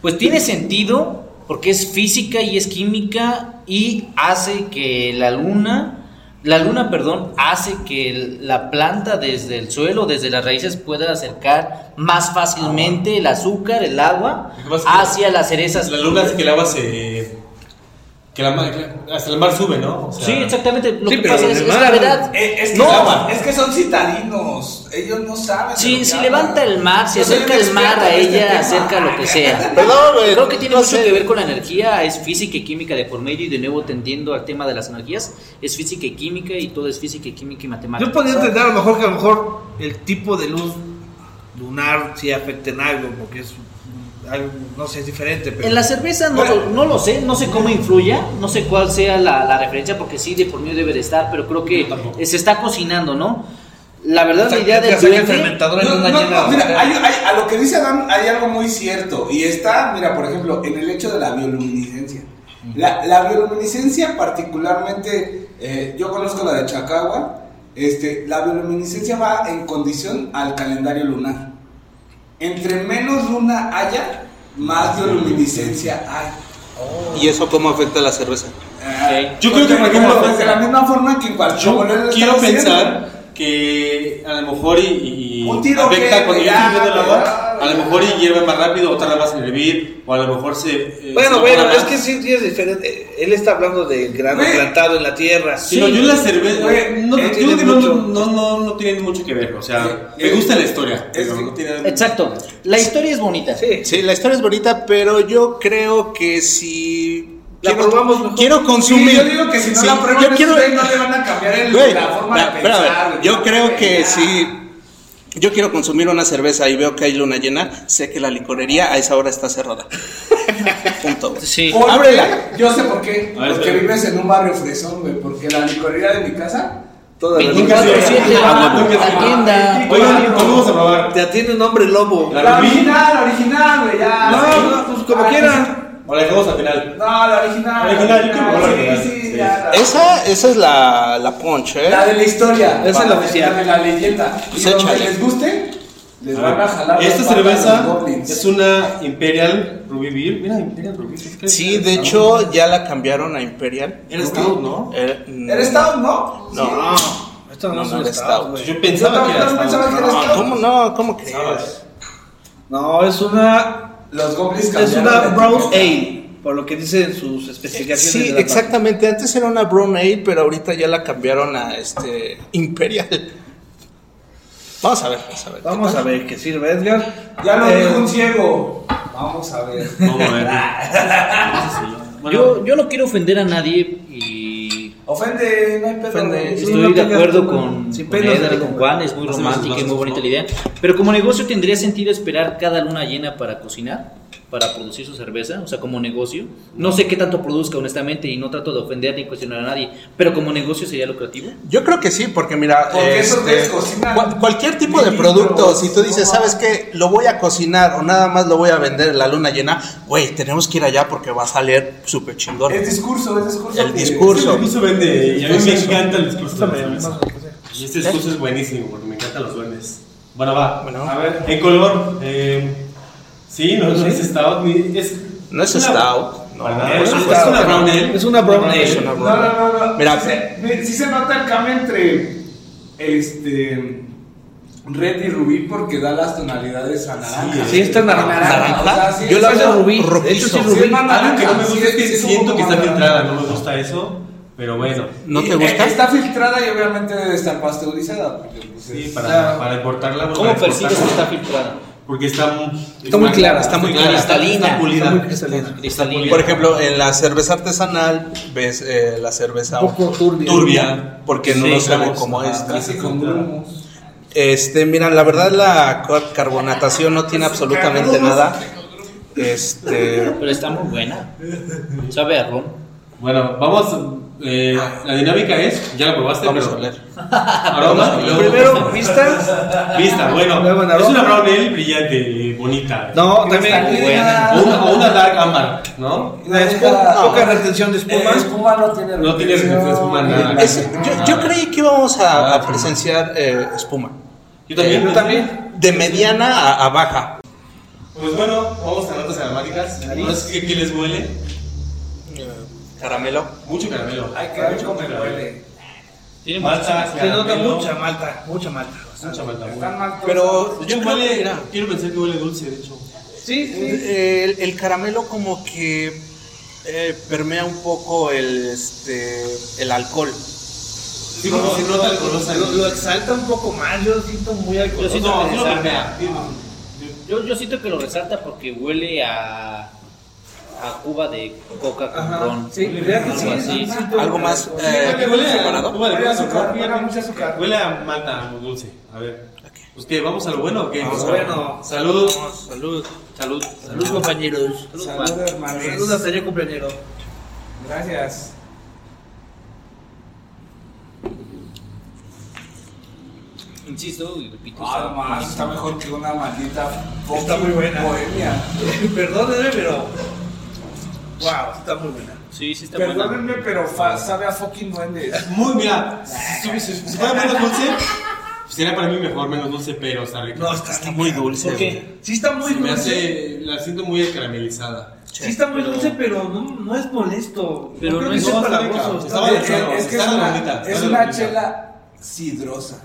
pues tiene sentido porque es física y es química y hace que la luna, la luna, perdón, hace que la planta desde el suelo, desde las raíces pueda acercar más fácilmente el azúcar, el agua hacia las cerezas. La luna hace que el agua se. Que la mar- que hasta el mar sube, ¿no? O sea, Sí, exactamente. Lo Sí, que pero pasa es, es gravedad. Eh, es, que No. son, es que son citadinos. Ellos no saben. de Si, levanta el mar, si acerca el mar a este ella, acerca lo que sea. Perdón, güey. Creo que tiene no mucho sé. que ver con la energía, es física y química de por medio y de nuevo tendiendo al tema de las energías, es física y química y todo es física y química y matemática. Yo podría entender a lo mejor que a lo mejor el tipo de luz lunar sí afecta en algo, porque es no sé, es diferente. Pero... En la cerveza no, Bueno. no lo sé, no sé cómo influya, no sé cuál sea la, la referencia, porque sí, de por medio debe de estar, pero creo que eh, se está cocinando, ¿no? La verdad, la idea del duende- fermentador en No, una no, no, mira, hay- hay- a lo que dice Adam hay algo muy cierto y está, mira, por ejemplo, en el hecho de la bioluminiscencia. La, la bioluminiscencia particularmente, eh, yo conozco la de Chacagua, este, la bioluminiscencia va en condición al calendario lunar. Entre menos luna haya, más bioluminiscencia hay. ¿Y eso cómo afecta a la cerveza? Ah, Yo creo que, por ejemplo, pues, de la misma forma que en cualquier Yo quiero pensar que a lo mejor y, y Un tiro afecta que- cuando yo estoy viendo ya, agua, a lo mejor hierve más rápido o tarda más en hervir, o a lo mejor se. eh, Bueno, se bueno, es que sí, sí es diferente. Él está hablando del grano plantado en la tierra. Sí, no, yo la cerveza. No, eh, yo tiene creo que no, mucho- no, no, no tienen mucho que ver. O sea, Eh, me eh, gusta la historia. pero no tiene- Exacto, la historia es bonita. Sí. Sí, la historia es bonita, pero yo creo que si La quiero, probamos mejor. quiero consumir. Sí, yo digo que si no Sí, la prueban, yo quiero- no le van a cambiar el- Güey, la forma de pensar. Yo creo que Ya. si yo quiero consumir una cerveza y veo que hay luna llena, sé que la licorería a esa hora está cerrada. Punto. Sí. Ábrela. Yo sé por qué. Ver, Porque vives en un barrio fresón, güey. Porque la licorería de mi casa, toda la 24/7, bueno. atienda. Oigan, ¿cómo vamos a probar? Te atiende un hombre lobo. La original, la original, güey, ya. No, pues como Ah, quieran. O la dejamos al final. No, la original. La original, yo creo que la sí, original, sí, sí. ya, la- Esa, esa es la, la punch, ¿eh? La de la historia. Esa es la oficial. de la leyenda. Y Pues donde échale. les guste, les van a jalar. Esta las patas cerveza goblins. es una Imperial Ruby Beer. Mira, Imperial Ruby Beer. Sí, de hecho ya la cambiaron a Imperial. Era Stout, ¿no? Era, ¿Eres Stout, no? No, No, esto no, No, es no un era stout, stout. güey. Yo pensaba Yo que era también pensaba Stout. que era no, Stout. ¿cómo no? ¿Cómo crees? No, es una. Los goblins Es una de Brown. Ale, por lo que dicen sus especificaciones. Sí, de la exactamente. Antes era una Brown Ale, pero ahorita ya la cambiaron a este Imperial. Vamos a ver, vamos a ver. Vamos a ver qué sirve, Edgar. Ya lo Eh, dijo un ciego. Vamos a ver. Vamos a ver. Bueno, Yo, yo no quiero ofender a nadie y Ofende, no hay pedo. Ofende. güey. Sí, estoy no de acuerdo con, con Edgar y. Juan, es muy romántica y muy bonita la idea. Pero como negocio tendría sentido esperar cada luna llena para cocinar, para producir su cerveza, o sea, como negocio. No sé qué tanto produzca, honestamente, y no trato de ofender ni cuestionar a nadie, pero como negocio sería lucrativo. Yo creo que sí, porque mira, Porque este, cual- cualquier tipo de producto, si tú dices, ¿sabes qué? Lo voy a cocinar o nada más lo voy a vender en la luna llena, güey, tenemos que ir allá porque va a salir súper chingón. Es discurso, es discurso. El discurso. el discurso vende y a mí me encanta el discurso. Y este discurso es buenísimo porque me encantan los duendes. Bueno, va. Bueno. A ver. En color, eh, sí, no, no es stout, ni- es. No es una- stout, no. No es, es una brown ale. Es una brown ale. Es una No, brown ale. no, no, no. Mira. sí, se, sí se nota el cambio entre este red y rubí porque da las tonalidades a naranja. Sí, está naranja. ¿Naranja? O sea, sí, Yo la veo rubí. De hecho, sí, sí, rubí. Algo que no me gusta es que siento que está filtrada, no me gusta eso, pero bueno. ¿No te Eh, gusta? Está filtrada y obviamente debe estar pasteurizada. Porque, pues, Sí, para, para importarla. ¿Cómo percibes que está filtrada? Porque está muy, Está muy clara, está muy clara, cristalina. está pulida. Está muy cristalina. Cristalina. Por ejemplo, en la cerveza artesanal ves eh, la cerveza Un poco turbia. turbia, porque no Sí, lo saben con grumos. Este, mira, la verdad la car- carbonatación no tiene absolutamente nada. Este, Pero está muy buena. Sabe a ron. Bueno, vamos. Eh, la dinámica es. Ya la probaste, vamos a pero. oler. Aroma. y luego- Primero, vistas. Vista, bueno. Luego en Es aroma. una brown ale brillante, bonita. No, también. buena. O una, o una dark amber, ¿no? La espuma, poca retención de espuma. Eh, espuma no tiene No tiene retención de espuma, nada. Es- yo, yo creí que íbamos a, a presenciar eh, espuma. Yo también. Yo también. De mediana a, a baja. Pues bueno, vamos a notas aromáticas. No sé qué, qué les huele. Caramelo. Mucho caramelo. Ay, qué rico me huele. Tiene Malta, Se nota mucha malta, mucha malta. Mucha malta. Están mal Pero yo que, huele. mira, Quiero pensar que huele dulce, de hecho. Sí, sí. el, el caramelo como que eh, permea un poco el, este, el alcohol. Sí, como se nota el color Lo, lo exalta un poco más. Yo siento muy Yo alcoholoso. siento No, que no. Yo, yo siento que lo resalta porque huele a, a cuba de coca con Ajá, ron. sí, Algo sí, así. sí, Algo más eh, Huele- huele a- azúcar, huele a mucho azúcar. Huele a malta dulce. A ver. Pues que vamos a lo bueno o qué? Vamos a lo bueno. Salud. Salud. Salud. Salud, compañeros. Salud, hermanos. Salud hasta yo, compañero. Gracias. Insisto y repito. Ah, más, está mejor que una maldita Está muy buena. bohemia. Perdónenme, pero. Wow, está muy buena. Sí, sí está buena. Perdónenme, pero fa- sabe a fucking duende. Muy, mira. Si, fuera menos dulce, pues sería para mí mejor menos dulce, pero está rico. No, está, Está muy dulce. ¿Por qué? Sí está muy Se me dulce. hace. La siento muy caramelizada. Sí está muy dulce, pero no, no es molesto. Pero creo no que es- sea no, está empalagoso, rica. está Estaba bien. Es, es que es está una, redondita, es está una redondita. chela sidrosa.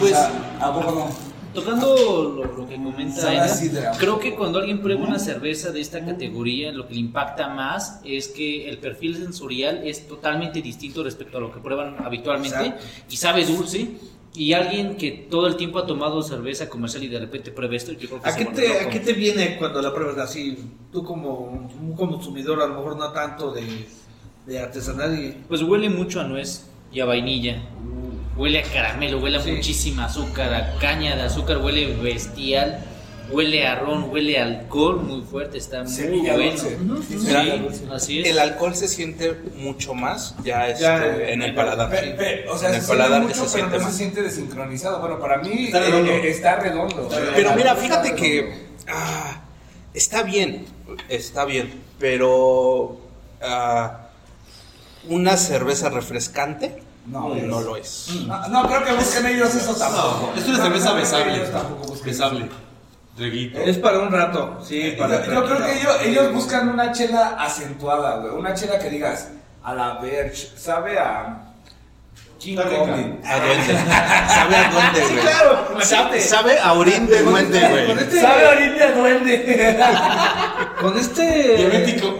Pues- sea, ¿a poco no? Tocando lo, lo que comenta Sabe a Edgar, sidra. creo que cuando alguien prueba una cerveza de esta categoría, lo que le impacta más es que el perfil sensorial es totalmente distinto respecto a lo que prueban habitualmente Exacto. y sabe dulce, Y alguien que todo el tiempo ha tomado cerveza comercial y de repente prueba esto, yo creo que ¿A qué, te. ¿A qué te viene cuando la pruebas así? Tú como un consumidor, a lo mejor no tanto de, de artesanal y... Pues huele mucho a nuez y a vainilla. Huele a caramelo, huele a Sí. muchísima azúcar, a caña de azúcar, huele bestial. Huele a ron, huele a alcohol muy fuerte, está muy Semilla bueno. dulce. Sí, así es. El alcohol se siente mucho más ya, este, Ya, en el paladar. Pe- pe- o sea, En se el siente paladar mucho, se pero siente no más. se siente desincronizado. Bueno, para mí Está eh, redondo. eh, está redondo. Pero mira, fíjate que ah, está bien, está bien, pero ah, una cerveza refrescante No, no, es- lo es. No, no creo que busquen ellos eso tampoco. Es una cerveza besable. Besable. Reguito. Es para un rato, sí, Yo, para yo creo que ellos, ellos buscan una chela acentuada, güey. Una chela que digas, a la verge, sabe a King. ¿A dónde? ¿Sabe a dónde, güey? claro, Sabe, sabe a orín de duende, güey. este, Sabe a orina de duende. con este... Diabético.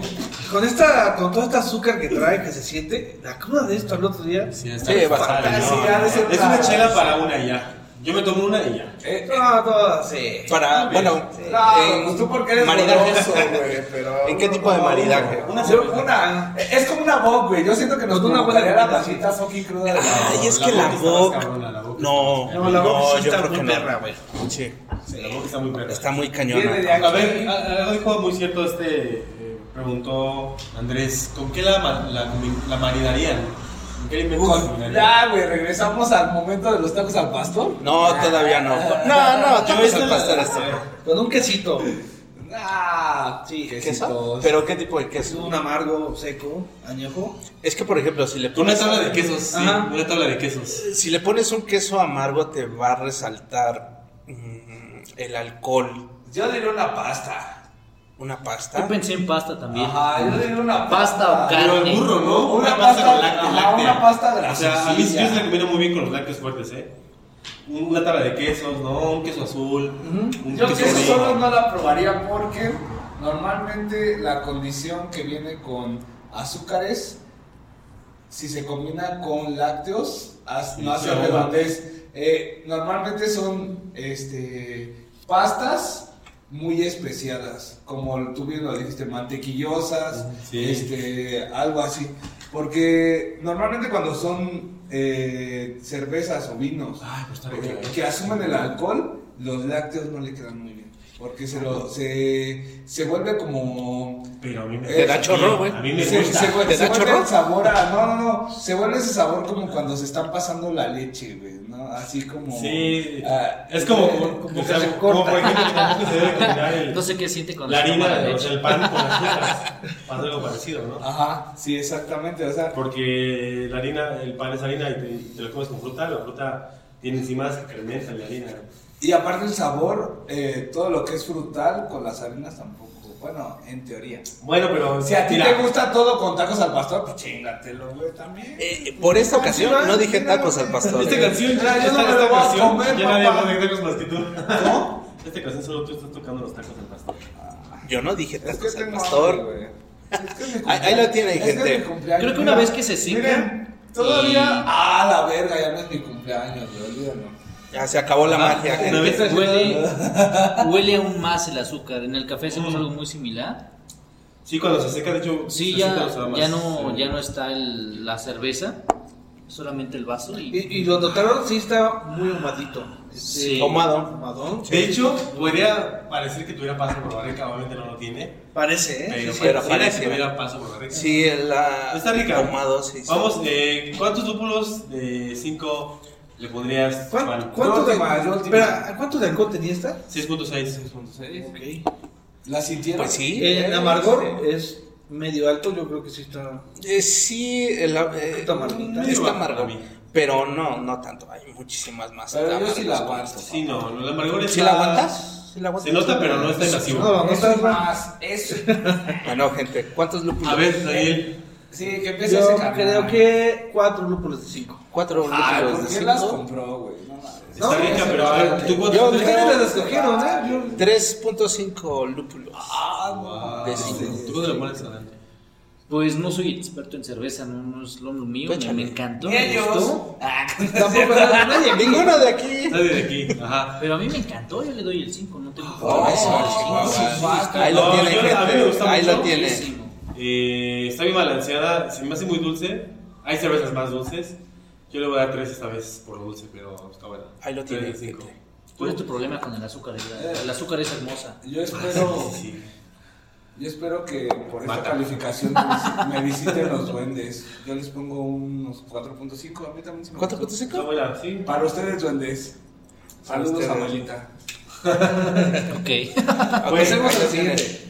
Con esta, con todo este azúcar que trae, que se siente, la cruda de esto al otro día. Sí, Sí, bastante. no. Sí, de ser Es una chela para una y ya. Yo me tomo una y ya. Eh, No, todo, sí. Para, bueno, no, en pues tú porque eres maridaje. goloso, güey, pero... ¿En qué tipo de maridaje? Una, una, es como una bog, güey. Yo siento que nos Con una buena gustaría la pasita fucking cruda. de Ay, es que la boca está más Boc. cabrona, la boca. No, No, la sí yo está creo muy que no. perra, güey. Sí, La boca está muy perra. está muy de cañona. A ver, algo dijo muy cierto este. Preguntó Andrés, ¿con qué la, la, la maridarían? ¿Con qué Uf, ya, güey, regresamos al momento de los tacos al pastor. No, todavía no. No, no, Yo tacos al pastor esto. Con un quesito. Ah, Sí, ¿Queso? ¿Pero qué tipo de Es queso? un amargo, seco, añejo. Es que, por ejemplo, si le Una pones, tabla de quesos, sí, Ajá. una tabla de quesos. si le pones un queso amargo, te va a resaltar mm, el alcohol. Yo diría una pasta. Una Yo pasta. pensé en pasta también. Ajá, yo diría una Pasta o Pero carne. el burro, ¿no? Una pasta pasta- con ajá, láctea. una pasta O sea, a mí sí yo se la combino muy bien con los lácteos fuertes, ¿eh? Una tabla de quesos, ¿no? Un queso azul. Un Yo queso queso solo no la probaría porque normalmente la condición que viene con azúcares, si se combina con lácteos, no hace redondez. Eh, normalmente son este, pastas muy especiadas, como tú bien lo dijiste, mantequillosas, Sí. este, algo así. Porque normalmente cuando son eh, cervezas o vinos Ay, pues. ¿eh? que asumen el alcohol, los lácteos no le quedan muy bien. Porque se, lo, se, se vuelve como... Pero a mí me Te da chorro, güey. A mí me se, gusta. se vuelve, ¿Te da vuelve chorro? el sabor a... No, no, no. Se vuelve ese sabor como cuando se están pasando la leche, güey. ¿No? Así como... Sí, ah, es como, como, como o que sea, se como corta. por ejemplo se debe combinar el, No sé qué siente con la harina, de o sea, el pan con azúcar. Pasa algo parecido, ¿no? Ajá, sí, exactamente. O sea, Porque la harina, el pan es harina y te, y te lo comes con fruta, la fruta tiene enzimas que fermentan la harina. y aparte el sabor, eh, todo lo que es frutal con las harinas tampoco. Bueno, en teoría. Bueno, pero Si a ti mira, te gusta todo con tacos al pastor, pues chingatelo, güey, también. Eh, por esta ocasión no dije tacos al pastor. Esta eh. canción, Mira, yo esta, no me esta lo voy a canción, comer, ya nadie habla de tacos más que tú. ¿No? Esta canción solo tú estás tocando los tacos del pastor. Yo no dije Es que tacos al tengo pastor. güey. Es que Ahí- ahí lo tiene. Es que gente. cumpleaños. Creo que una Mira, vez que se Miren, todavía. y- Ah, la verga, ya no es mi cumpleaños, güey, olvídalo. Ya se acabó la magia, Una gente. vez Huele, huele aún más el azúcar. En el café hacemos algo muy similar. Sí, cuando se seca, de hecho, Sí, se ya, seca ya, no, ya no está el- la cerveza, solamente el vaso. Y, Y, y lo notaron, sí está muy ahumadito. Sí. Ahumado. Ahumadón. De hecho, podría parecer que tuviera paso por barrica, obviamente no lo tiene. Parece, ¿eh? Pero, Sí, pero parece. que tuviera paso por barrica. Sí, la. Está rica. Ahumado, sí. sí. Vamos, eh, ¿cuántos lúpulos de 5 le pondrías. ¿Cuánto, de, última. espera, ¿Cuánto de alcohol tenía esta? 6.6. Ok. ¿La sintieron? Pues sí. En amargor es medio alto, yo creo que sí está. Eh, sí, el, eh, Está amarguita. está amargo. Pero no, no tanto. Hay muchísimas más. Pero yo sí la aguanto. Sí, no, el amargor está... ¿Sí la aguantas? ¿Sí la aguantas? Se nota, pero no está invasivo. No, no está es más, eso. Bueno, gente, ¿cuántos lúpulos? A ver, Daniel. Sí, que empiece Yo ese canal. creo que cuatro lúpulos de cinco. Cuatro Ay, lúpulos ¿por de qué las cinco. compró, güey? No mames. Está No, rica, ese pero no a ver, está ¿tú Yo, tienes? ustedes las escogieron, ¿eh? Yo- 3.5 lúpulos. Ah, de cinco. ¿Tú cuándo le pones adelante? Pues no soy experto en cerveza, no, no es lo mío, Tú me, me encantó, me ellos. gustó. Ah, Tampoco nadie, ninguno de aquí. Nadie de aquí. Ajá. pero a mí me encantó, yo le doy el 5, no tengo Oh, problema. sí, Sí, sí, sí, está Ahí lo No, tiene, yo- a mí me gente. Ahí mucho. lo tiene. Eh, está bien balanceada, se me hace muy dulce. Hay cervezas más dulces. Yo le voy a dar 3 esta vez por lo dulce, pero está buena. Ahí lo Tres tiene, de cinco. gente. ¿Cuál es tu problema con el azúcar? El, el azúcar es hermosa. Yo Ah, espero, sí, yo espero que por esta Mata. calificación me, visi- me visiten los duendes. Yo les pongo unos 4.5. A mí también se me. Está ¿4.5? buena, sí. Para ustedes, duendes. Saludos, ustedes. abuelita. Ok. Pasemos al siguiente.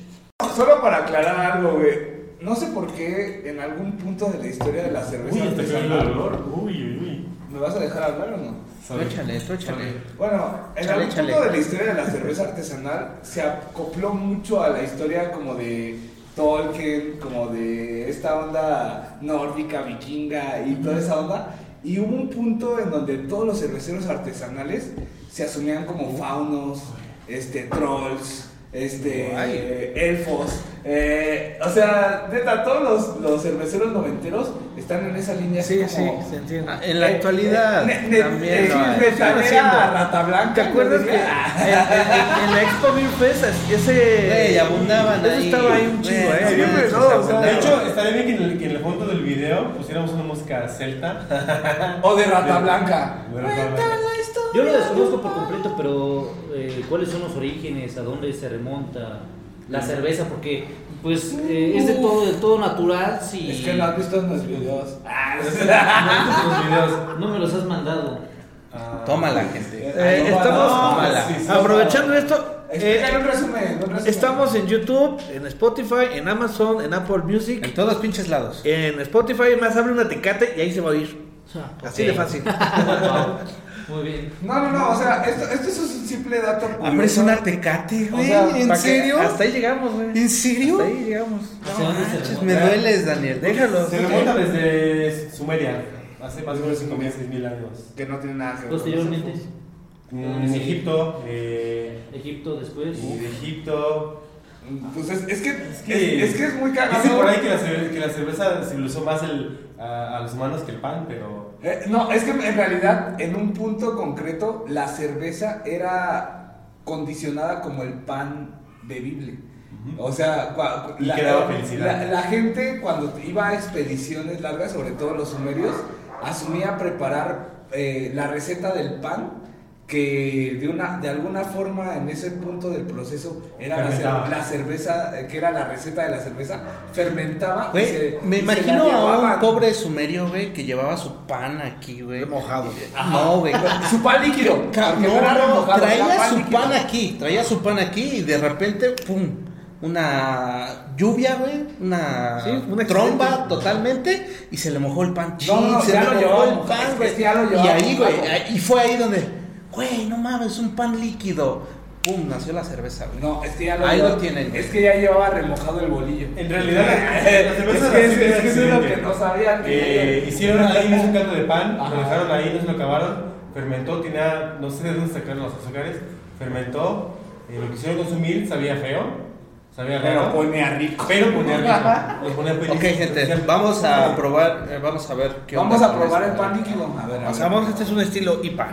Solo para aclarar algo, güey. No sé por qué en algún punto de la historia de la cerveza Uy, artesanal. olor. Uy, uy, uy. ¿Me vas a dejar hablar o no? Tú échale, tú échale. Bueno, en Chale, algún chale. punto de la historia de la cerveza artesanal se acopló mucho a la historia como de Tolkien, como de esta onda nórdica, vikinga y toda esa onda. Y hubo un punto en donde todos los cerveceros artesanales se asumían como faunos, este, trolls, este, eh, elfos. eh, o sea, neta, todos los, los cerveceros noventeros están en esa línea. Sí, sí, como- se entiende. Ah, En la actualidad también eh, metalera Siguen haciendo. rata blanca. ¿Te acuerdas que en, en- en la Expo Beer Fest ese Güey, abundaban eso ahí. estaba ahí un chingo, eh. manches, o sea. De hecho, estaría bien que en, el, que en el fondo del video pusiéramos una música celta. O de rata blanca. De Rata Blanca. Yo lo desconozco por completo, pero eh, ¿cuáles son los orígenes? ¿A dónde se remonta la cerveza? Porque pues eh, es de todo, de todo natural. Si Es que no has visto en los videos. Ah, No los videos. no me los has mandado. Ah. Tómala, gente. Eh, estamos no, mala. sí, sí. aprovechando esto. Eh, un resumen, un resumen. estamos en YouTube, en Spotify, en Amazon, en Apple En Music, todos pinches lados. en Spotify más abre una tecate y ahí se va a oír. Así Ok. de fácil. Muy bien. No, no, no, o sea, esto, esto es un simple dato. Abres curioso. una tecate, güey. sea, ¿En serio? Hasta ahí llegamos, güey. ¿En serio? Hasta ahí llegamos. Me dueles, Daniel. Déjalo. Se remonta desde Sumeria, hace más o menos 5.000, 6.000 años. Que no tiene nada que ver. Posteriormente, En Egipto, eh, Egipto después. y de Egipto. Pues es, es que, Es que, es, es que es muy cagado. Dicen por ahí que la, cerve- que la cerveza civilizó más el, a, a los humanos que el pan, pero. Eh, no, es que en realidad, en un punto concreto, la cerveza era condicionada como el pan bebible. O sea, Y la gente cuando iba a expediciones largas, sobre todo los sumerios, asumía preparar eh, la receta del pan que de una de alguna forma en ese punto del proceso era la, la cerveza eh, que era la receta de la cerveza fermentaba y Güey, se- me y se la imagino a un pobre sumerio, güey, que llevaba su pan aquí, güey. Mojado. No, güey. su pan líquido No, remojado, traía su líquido. pan aquí, traía su pan aquí y de repente, pum, una lluvia, güey, una, Sí, un tromba totalmente y se le mojó el pan. No, se ya le lo mojó el pan, es que Y ahí, güey, y fue ahí donde, güey, no mames, un pan líquido. Pum, nació la cerveza, güey. No, es que ya lo, Ahí llevaba- lo tienen. Es que ya llevaba remojado el bolillo. En realidad, la, la es cerveza que es, que eso es lo accidente. que no sabían. Eh, hicieron ahí un caldo de pan, Ajá. lo dejaron ahí, no se lo acabaron, fermentó, tenía, no sé de dónde sacaron los azúcares, fermentó, eh, lo quisieron consumir, sabía feo, sabía Pero raro, ponía rico. pero ponía rico, feliz. Ok, gente, vamos a probar, eh, vamos a ver qué Vamos onda a probar el pan líquido. A ver, a ver. Pasamos, este es un estilo IPA.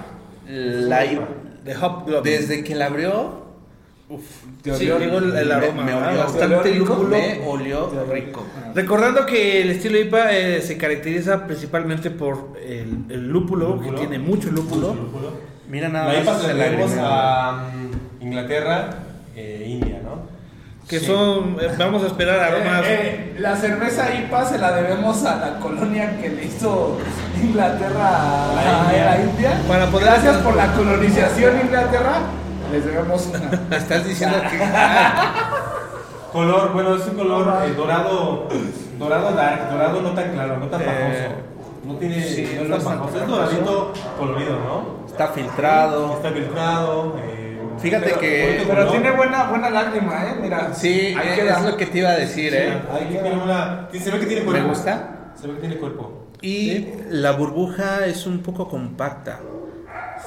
La. De Hop. Desde que la abrió, uf, Te Sí, digo el, el aroma. me, olió Bastante ¿Te olió rico? lúpulo. me olió rico. Recordando que el estilo IPA eh, se caracteriza principalmente por el, el lúpulo, Lúpulo. que tiene mucho lúpulo. Mira nada La IPA se la a mm, Inglaterra, eh, India. Que Sí. son, eh, vamos a esperar aromas. Eh, eh, la cerveza IPA se la debemos a la colonia que le hizo Inglaterra a, La a India. la India. Para poder Gracias por la colonización Inglaterra. Les debemos una. Estás diciendo que Color, bueno, es un color eh, dorado, dorado dark, dorado no tan claro, no tan Eh, pajoso. No tiene, sí, no es es tan tan pajoso, es pajoso. doradito colorido, ¿no? está filtrado. Está filtrado. eh, Fíjate pero- que- Pero tiene buena, buena lágrima, ¿eh? Mira. Sí, es, queda. es lo que te iba a decir, Sí, ¿eh? ahí tiene una, se ve que tiene Me cuerpo. gusta. Se ve que tiene cuerpo. Y la burbuja es un poco compacta.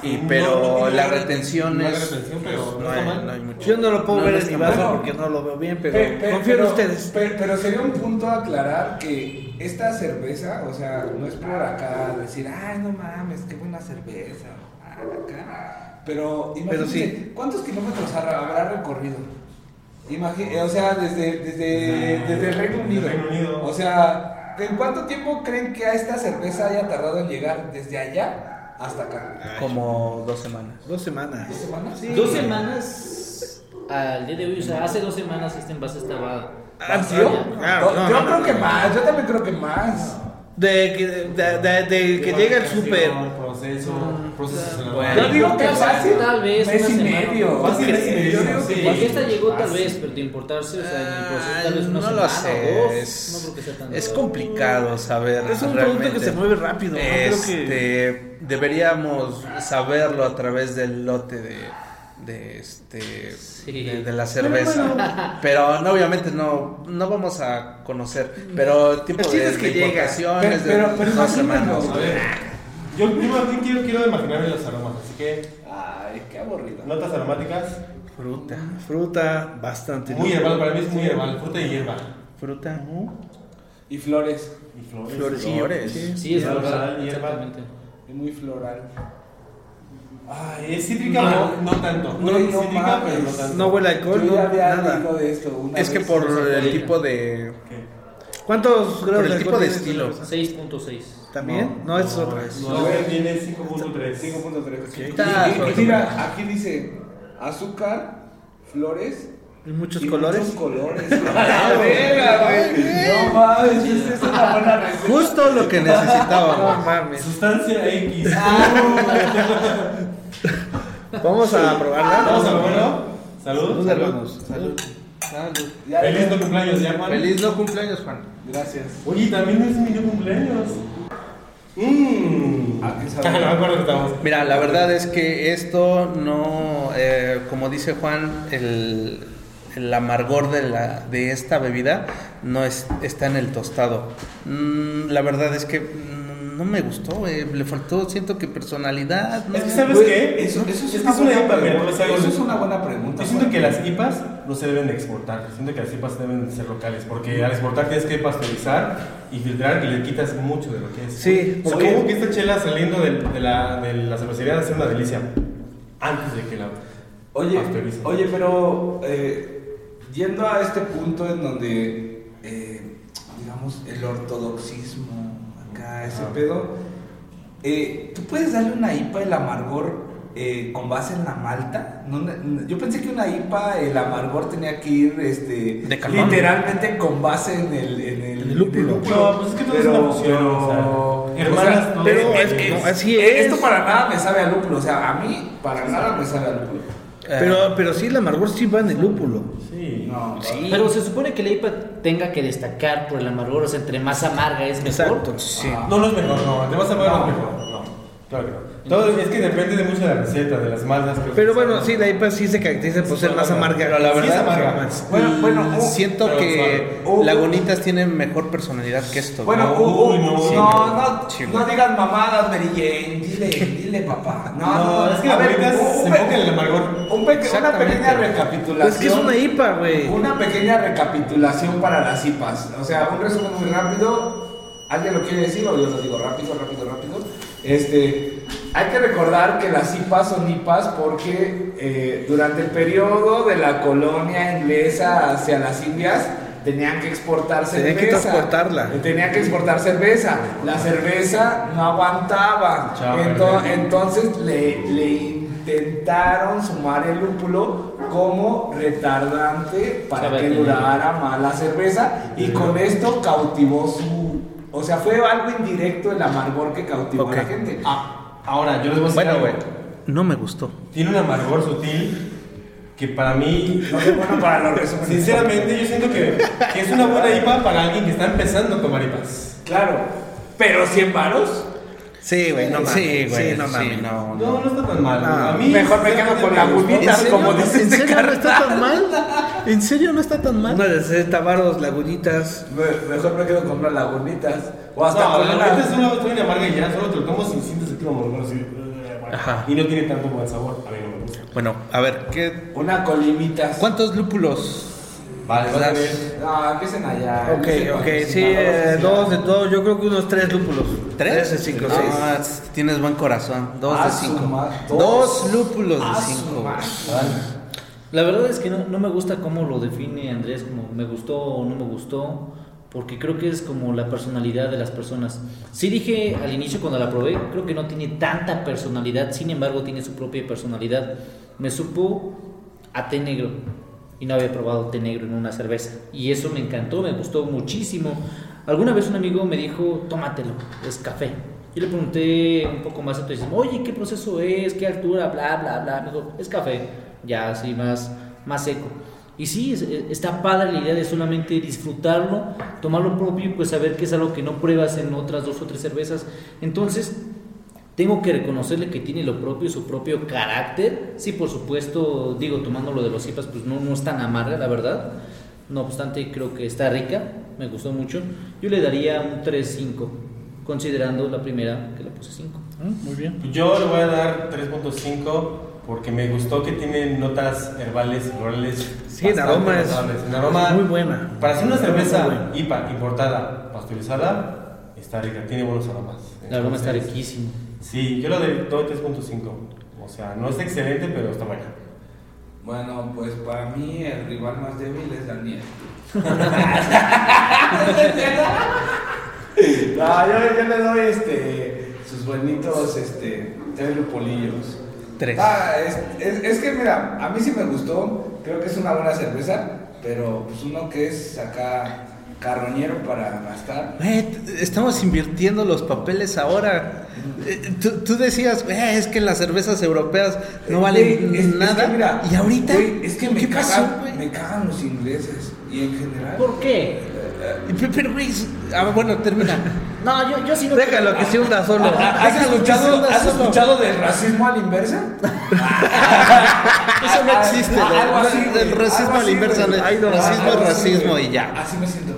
Y, pero no la re- retención no hay es. retención, pero no hay, hay mucho. Yo no lo puedo No, ver en mi vaso porque no lo veo bien, pero Pe- pe- confío en ustedes. pe- Pero, sería un punto aclarar que esta cerveza, o sea, no es por acá decir, ay, no mames, qué buena cerveza. ah, acá. Pero imagínate, sí. ¿cuántos kilómetros habrá recorrido? Imagi- o sea, desde, desde, desde el Reino Unido. Reino Unido. O sea, ¿en cuánto tiempo creen que a esta cerveza haya tardado en llegar desde allá hasta acá? Como dos semanas. Dos semanas. ¿Dos semanas? Dos semanas al día de hoy, o sea, hace dos semanas este envase estaba. ¿Vacío? Ah, yo no, yo no, creo no, que no. más, yo también creo que más. De que, de, de- de que llega el súper. Proceso, proceso. Bueno. Yo digo que fácil. tal vez mes y medio. Fácil mes y medio. Porque esta fácil. llegó tal vez, pero de importarse, o sea, en el proceso tal vez una no semana lo sé. Es, no creo que sea tan es complicado saber. Es un realmente. producto que se mueve rápido. Este. Deberíamos saberlo a través del lote de, de este Sí. de, de la cerveza. Pero no, obviamente no, no vamos a conocer. Pero el tipo de, es que de llega. Pero- pero dos semanas. Yo primero aquí quiero, quiero imaginarme los aromas, así que Ay, qué aburrido. notas aromáticas, Fruta. Fruta bastante. muy herbal, para mí es muy herbal, fruta y hierba. Fruta. Y flores. Y flores. Flores. Flores. Sí. Sí, es verdad, hierba. Y muy floral. Ay, es cítrica, no, no tanto. No, es no cítrica, mames. pero no tanto. No huele a alcohol, Yo no, ya había nada. leído de esto una Es que vez. por no el tipo de. ¿Qué? ¿Cuántos grados el de tipo de estilo. cerveza? 6.6. ¿También? No, es otra. No, tiene 5.3. 5.3. Y- Está y- y suave. mira, aquí dice azúcar, flores. ¿Y muchos y colores? Muchos colores. ¡Ah! No mames, esa es una buena receta. Justo lo que No necesitábamos. mames. Sustancia X. Vamos a probarla. Vamos a lo bueno. Salud. Salud, hermanos. Salud. Salud. Ya, Feliz no cumpleaños ya, Juan. Feliz no cumpleaños, Juan. Gracias. Oye, también es mi cumpleaños. Mmm. ¿A qué sabe? no me acuerdo que estamos. Mira, la verdad es que esto no, eh, como dice Juan, el, el amargor de, la, de esta bebida no es, está en el tostado. Mm, la verdad es que mm, no me gustó, le faltó, siento que personalidad. ¿no? Es que, ¿sabes Güey, qué? Eso, eso es, es, una que es una buena IPA, mira, pregunta. Eso es una buena. Yo siento que las IPAs no se deben de exportar. Siento que las IPAs deben de ser locales. Porque al exportar tienes que pasteurizar y filtrar y le quitas mucho de lo que es. Sí, porque- Supongo que esta chela saliendo del- de, la, de la cervecería va a ser una delicia. Antes de que la. Oye, Pasteuriza. oye, pero eh, yendo a este punto en donde, eh, digamos, el ortodoxismo, ese Ah. pedo, eh, ¿tú puedes darle una IPA el amargor eh, con base en la malta? No, no, yo pensé que una IPA, el amargor tenía que ir este, literalmente con base en el, en el, En el lúpulo. No, pues es que todo es una fusión, o sea, hermanas, todo Pero es- es que no, así es. Esto para nada me sabe a lúpulo, o sea, a mí para nada me sabe a lúpulo. Eh, Pero, pero sí, el amargor sí va en el lúpulo. Sí. No, Sí. Pero se supone que la IPA tenga que destacar por el amargor, o sea, entre más amarga es mejor. Exacto. Sí. No, no es mejor, no. Te vas a ver No. no es mejor. Claro que no. Todo es que depende de mucho de la receta, de las maltas. que Pero bueno, sí, la IPA sí se caracteriza por ser más amarga. Pero la Sí, es verdad, amarga. más. Bueno, bueno, uh, siento pero que suave. Lagunitas tienen mejor personalidad que esto. Bueno, ¿no? uh, uh, Uy, no, no, sí, no, no, sí, no digas mamadas, Mary Jane, dile, dile papá. No, No, no, es que a ver, se un pe- enfocan en el amargor. un peque- una pequeña recapitulación. Pues es que es una IPA, güey. Una pequeña recapitulación para las IPAs. O sea, un resumen muy rápido. ¿Alguien lo quiere decir o yo lo digo rápido, rápido, rápido? Este, hay que recordar que las IPAs son IPAs porque eh, durante el periodo de la colonia inglesa hacia las Indias tenían que exportar cerveza. Tenían que transportarla. Tenían que exportar cerveza. La cerveza no aguantaba. Entonces le, le intentaron sumar el lúpulo como retardante para que durara más la cerveza y con esto cautivó su... O sea, fue algo indirecto el amargor que cautivó a la gente. Ah, ahora, yo les voy a decir Bueno, güey, no me gustó. Tiene un amargor sutil que para mí No es bueno para los resúmenes. Sinceramente, yo siento que, que es una buena IPA para alguien que está empezando a tomar IPAs. Claro, pero 100 varos. Sí, güey, no mames. Sí, güey, Sí, no sí, mames. no, No, no. no está tan mal. A mí, mejor me quedo con la gulita. como dice ¿En este serio no carnal. está tan mal? ¿En serio no está tan mal? Una de 60 varos, lagunitas. Me- Mejor me quedo con unas lagunitas. O hasta No, con la una... neta es una, una amarga y ya, solo te lo tomas y sientes el clima amargo así. Ajá. Y no tiene tanto buen sabor. A mí no me gusta. Bueno, a ver, ¿qué, Una colimita. ¿cuántos lúpulos? Vale, vas a ver. No, empiecen allá. Ok, empiecen ok, los sí, eh, dos de todos, yo creo que unos tres lúpulos. ¿Tres? de cinco, No, seis. tss, tienes buen corazón. Dos Ah, de su cinco. ma- Dos, dos. lúpulos Ah, de su cinco. madre. La verdad es que no, no me gusta cómo lo define Andrés, como me gustó o no me gustó, porque creo que es como la personalidad de las personas. Sí dije al inicio cuando la probé, creo que no tiene tanta personalidad, sin embargo tiene su propia personalidad. Me supo a té negro y no había probado té negro en una cerveza y eso me encantó, me gustó muchísimo. Alguna vez un amigo me dijo, tómatelo, es café. Yo le pregunté un poco más, entonces, oye, ¿qué proceso es? ¿Qué altura? Bla, bla, bla. Me dijo, es café, ya así más, más seco. Y sí, es- está padre la idea de solamente disfrutarlo, tomarlo propio y pues saber que es algo que no pruebas en otras dos o tres cervezas. Entonces, tengo que reconocerle que tiene lo propio, su propio carácter. Sí, por supuesto, digo, tomando lo de los IPAs, pues no, no es tan amarga, la verdad. No obstante, creo que está rica, me gustó mucho. Yo le daría un 3-5, considerando la primera que le puse 5. Muy bien. Yo le voy a dar 3.5 porque me gustó que tiene notas herbales, florales. Sí, en aroma es notables. En aroma, muy buena. Para hacer una cerveza. IPA importada, pasteurizada, está rica, tiene buenos aromas. La aroma está riquísimo. Sí, yo le doy doy 3.5. O sea, no es excelente, pero está buena. Bueno, pues para mí el rival más débil es Daniel. no, yo, yo le doy este sus buenitos este tres lupolillos. Tres. Ah, es, es- es que mira, a mí sí me gustó, creo que es una buena cerveza, pero pues uno que es acá carroñero para gastar. Güey, t- estamos invirtiendo los papeles ahora. Eh, Tú, tú decías, "Güey, es que las cervezas europeas no valen Güey, es- es que nada. mira, y ahorita, güey, es que me ¿qué pasó, cagan, me cagan los ingleses y en general. ¿Por qué? Pe- Pero, güey, ah, bueno, termina. No, yo, yo sí no. Déjalo que se hunda solo. ¿Has Déjalo que escuchado, se hunda has solo. escuchado del racismo a la inversa? Eso no existe. Ah, algo el- así, racismo algo a la así, inversa. güey. no- Ay, no, racismo es así, racismo güey. y ya. Así me siento.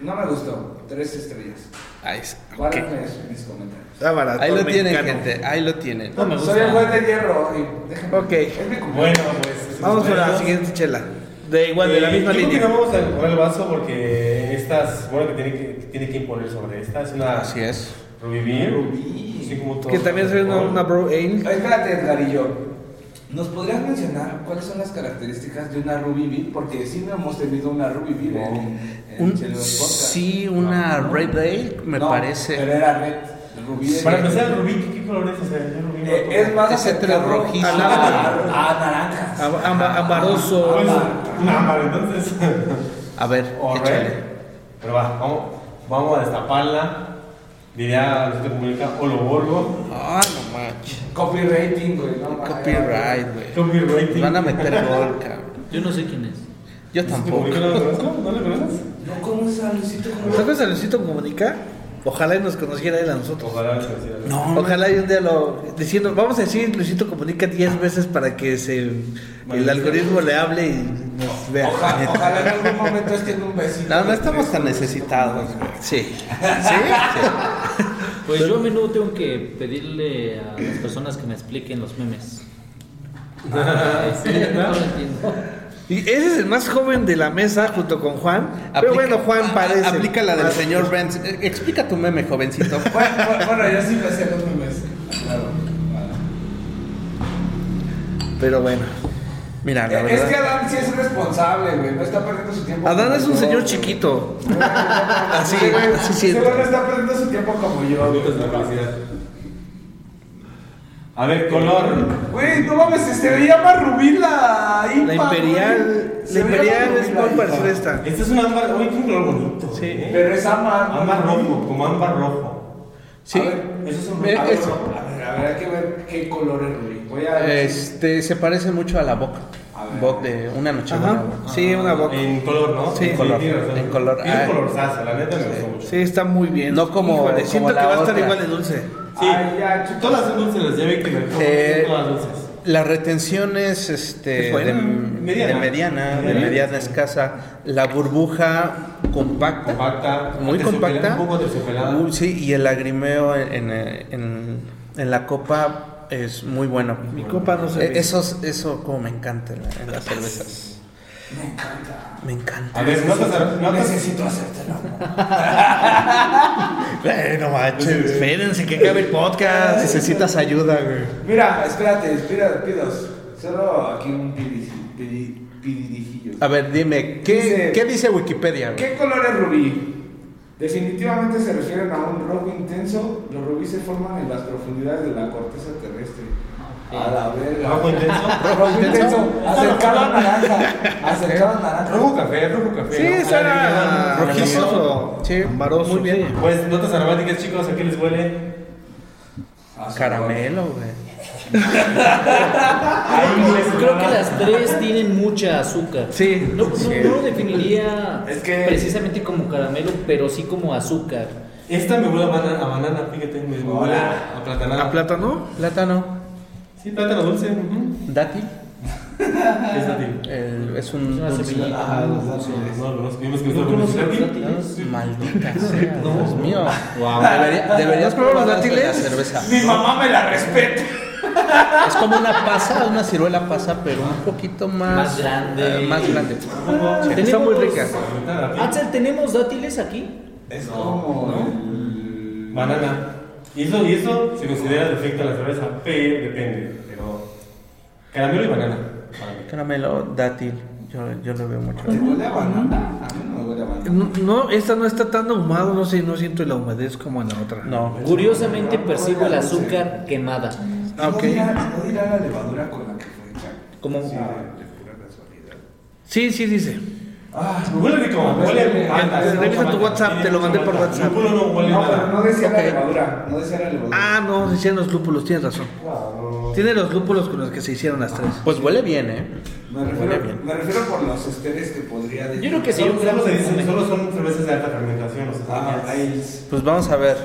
No me gustó. Tres estrellas. Ahí, es- ok. Guárdenme mis comentarios. Está barato, Ahí lo tienen, mexicano. gente. Ahí lo tienen. No me gusta. Soy el juez de hierro y. Ok. Es mi cumpleaños. Bueno, pues. Vamos con la siguiente chela. De igual, de la Eh, misma yo creo que línea. no vamos a jugar el vaso porque estas, bueno, que tiene que, que tiene que imponer sobre esta. Es una Así es. Ruby Beer. Rubí. Así como todo Que también es una, una Bro Ale. Ay, Espérate, Edgarillo. ¿Nos podrías mencionar cuáles son las características de una Ruby Beer? Porque sí no hemos tenido una Ruby Beer en, en Un- sí, una No, no. Red Ale, me No, parece. Pero era red. Rubí Para empezar, el Rubí, ¿qué, qué color es? O sea, yo Rubí no Eh, es más Es entre rojizo. a, la- a naranjas. Am- amba- Ambaroso. Pues, un ámbar, entonces. A ver, échale. Pero va, vamos, vamos a destaparla. Diría Luisito Comunica, Olo Volvo. Ah, no manches. Copywriting, güey. No, Copyright, güey. Copywriting. Van a meter gol, cabrón. Yo no sé quién es. Yo ¿Luisito tampoco. No lo conozco? ¿No lo conoces? No, ¿cómo es a Luisito Comunica? ¿Sabes a Luisito Comunica? Ojalá y nos conociera él a nosotros. Ojalá. No, Ojalá y un día lo diciendo, vamos a decir Luisito Comunica 10 veces para que se, el algoritmo le hable y nos vea. Ojalá, ojalá en algún momento estén un besito. No, no estamos tan necesitados, güey. Sí. Pues yo a menudo tengo que pedirle a las personas que me expliquen los memes. Sí, no lo entiendo. Y ese es el más joven de la mesa junto con Juan. Pero bueno, Juan parece. Aplica la del señor Benz. Eh, Explica tu meme, jovencito. Bueno, yo sí me sé los memes. Claro. Pero bueno. Mira, la Es que. Adán sí es responsable, güey. No está perdiendo su tiempo. Adán es un yo, señor güey. chiquito. Así, Así- güey. así Ese siento. güey no está perdiendo su tiempo como yo. güey. A ver, color. Güey, no mames, se veía más rubí la IPA. La imperial. La imperial es muy parecida a esta. Este es un ámbar. Oye, un color bonito. Sí. ¿eh? Pero es ámbar. Ámbar rojo, como ámbar rojo. Sí. A ver, Eso es un Eh, rojo. es- A ver, a ver, hay que ver qué color es rubí. Voy a. Este se parece mucho a la boca. A ver. Boc de una noche Ajá. buena. Sí, una boca. En color, ¿no? Sí. En color, razón. en color. Tiene Ah. un colorzazo, la neta me gustó mucho. Sí, está muy bien. No como- Híjole, como siento que la va a estar otra. igual de dulce. Sí, Ay, ya, todas son dulces, las ya vi que me Eh, todas dulces. La retención es este de, Mediana. de mediana, de Mediana. escasa. La burbuja compacta, Compacta, muy compacta. un poco sí, y el lagrimeo en, en, en- la copa es muy bueno. Mi copa no se Eh, ve. Esos, eso como me encanta en, en las cervezas. Me encanta. Me encanta. A ver, notas, Necesito hacértelo. Eh, no manches. Espérense que acabe el podcast. Necesitas ayuda, güey. Mira, espérate, espera, pidos. Solo aquí un pidi- pidi- pididijillo. A ver, dime, ¿qué Dice- ¿qué dice Wikipedia? güey? ¿Qué color es rubí? Definitivamente se refieren a un rojo intenso. Los rubíes se forman en las profundidades de la corteza terrestre. A la verga. rojo intenso. Rojo intenso. Acercado a naranja. Acercado a naranja. Rojo café, rojo café. Sí, rojizo. Sí, Ambaroso, muy bien. Pues notas aromáticas, chicos, ¿a qué les huele? Caramelo, güey. Creo que las tres tienen mucha azúcar. Sí. No, no, Sí. no lo definiría Es que- precisamente como caramelo, pero sí como azúcar. Esta me huele a banana, a banana fíjate, me me huele a platanada. ¿A plátano? Plátano, Sí, plátano dulce. ujú. dátil, ¿Qué es dátil? el- es Es un una dulce. Ah, los dos. No, no, no, vimos que ¿No conoces los dátil. dátiles? Maldita sea, Dios mío. Wow. Debería- deberías ¿Has probado los probar las de la dátiles? cerveza. Mi mamá me la respeta. Es como una pasa, una ciruela pasa, pero un poquito más, Más grande. eh, más grande. Está muy rica. Axel, ¿tenemos dátiles aquí? Es como. el- Banana. Y eso, y eso se considera defecto a la cerveza, pero depende. Pero caramelo y banana. para mí. Caramelo, dátil, yo, yo lo veo mucho. ¿Te huele a banana? A mí no me huele a banana. No, esta no está tan ahumado, no sé, no siento la humedez como en la otra. No, Curiosamente percibo el azúcar quemada. Ah, ok. ¿No dirá, no dirá la levadura con la que fue hecha? Como Sí, de, de pura casualidad. Sí, sí dice. Ah, Me huele rico, huele dale, a malta. revisa mucha tu malta. WhatsApp, Tiene te lo mandé por. WhatsApp. Lúpulo no huele no, nada. pero no decía la Ok. levadura. No decía la levadura. Ah, no, se hicieron los lúpulos, tienes razón. Tiene los lúpulos con los que se hicieron las tres. pues huele bien, ¿eh? Me Huele refiero, bien. me refiero por los esteres que podría decir. Yo creo que sí. Solo, solo se dice, solo son cervezas de alta fermentación. O sea, Ah, ahí. Pues vamos a ver,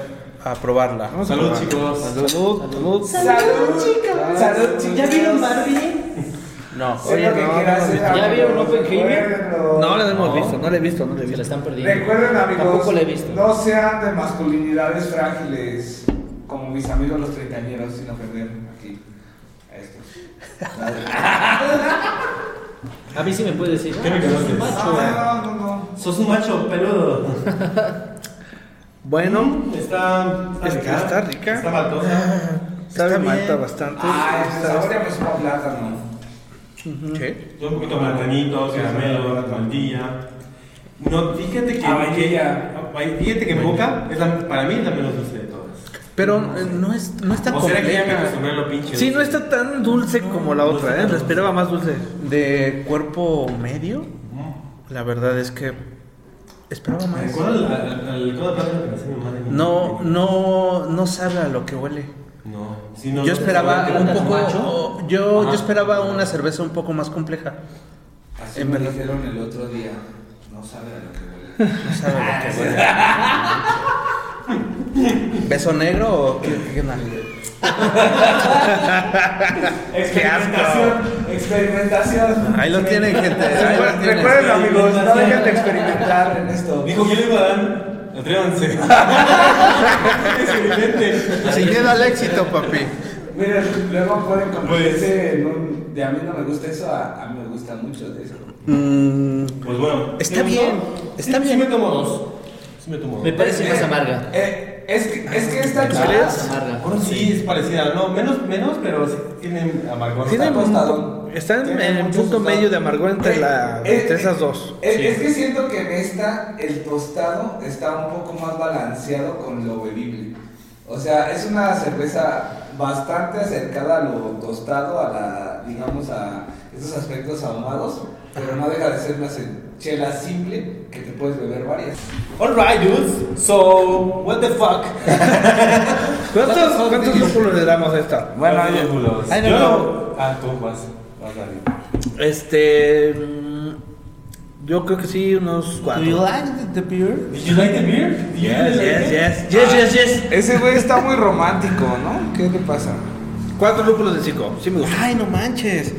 a probarla. Salud, chicos. Salud, salud. Salud, chicos. Salud, chicos. ¿Ya vieron Barbie? No, Oye, lo que no, no, hacer, ¿Ya vieron Oppenheimer? No la hemos No. visto, no la he visto, no la he Se la visto. están perdiendo. Recuerden, amigos, Tampoco la he visto. no sean de masculinidades frágiles, como mis amigos los treintañeros, sin ofender aquí a estos. A mí sí me puede decir. ¿Qué me "Ah, es un macho". Ah, no, no, no. Sos un macho peludo. Bueno, Está, Está- está rica. Está maltosa. sabe Está malta bastante. Ah, el Está- sabor ¿qué? Yo un poquito platanito, caramelo, maltilla. No, fíjate que. Ah, que- fíjate que en boca, es la- para mí es la menos dulce de todas. Pero eh, no es, no está O será que ya me compleja. acostumbré a lo pinche. Sí, no está tan dulce como la no otra, ¿eh? La esperaba más dulce. De cuerpo medio, la verdad es que esperaba más. recuerda al, al, al. No, no, no sabe a lo que huele. No, sí, no Yo no esperaba un poco, macho? yo, yo esperaba una cerveza un poco más compleja. Así En me verdad. dijeron el otro día. No sabe a lo que huele. No sabe a lo que huele. ¿Beso negro o qué, qué onda? Experimentación. Experimentación. Ahí lo tienen, gente. Ahí lo tienen. Recuerden, amigos, no dejen de experimentar en esto. Dijo, yo le digo a Dan, atrévanse. Experimenten. Sin miedo al éxito, papi. Miren, luego pueden Pues- convertirse en un. De a mí no me gusta eso, a, a mí me gusta mucho de eso. Mm, Pues bueno. Está ¿te bien, está Sí, bien. Sí me tomo dos. Sí me tomo dos. Me parece más Eh, amarga. eh, es, que, es que esta. Bueno, sí, es parecida. No, menos, menos, pero sí tiene amargor. Tiene Está un- tostado. está en, mucho punto tostado. medio de amargor entre, Eh, la, eh, entre eh, esas dos. Es, Sí. es que siento que en esta el tostado está un poco más balanceado con lo bebible. O sea, es una cerveza bastante acercada a lo tostado, a la, digamos, a esos aspectos ahumados, pero no deja de ser una chela simple que te puedes beber varias. Alright, dudes. So, what the fuck? ¿Cuántos, cuántos lúpulos le damos a esta? Bueno, ¿Cuántos yo- Yo-. Ah, tú vas. Vas a ver. Este. Yo creo que sí, unos cuatro. like the beer? Did you like the beer? You Yes, yes, yes, yes, yes, yes. Ese güey está muy romántico, ¿no? ¿Qué le pasa? Cuatro lúpulos de cinco, sí me gusta. Ay, no manches.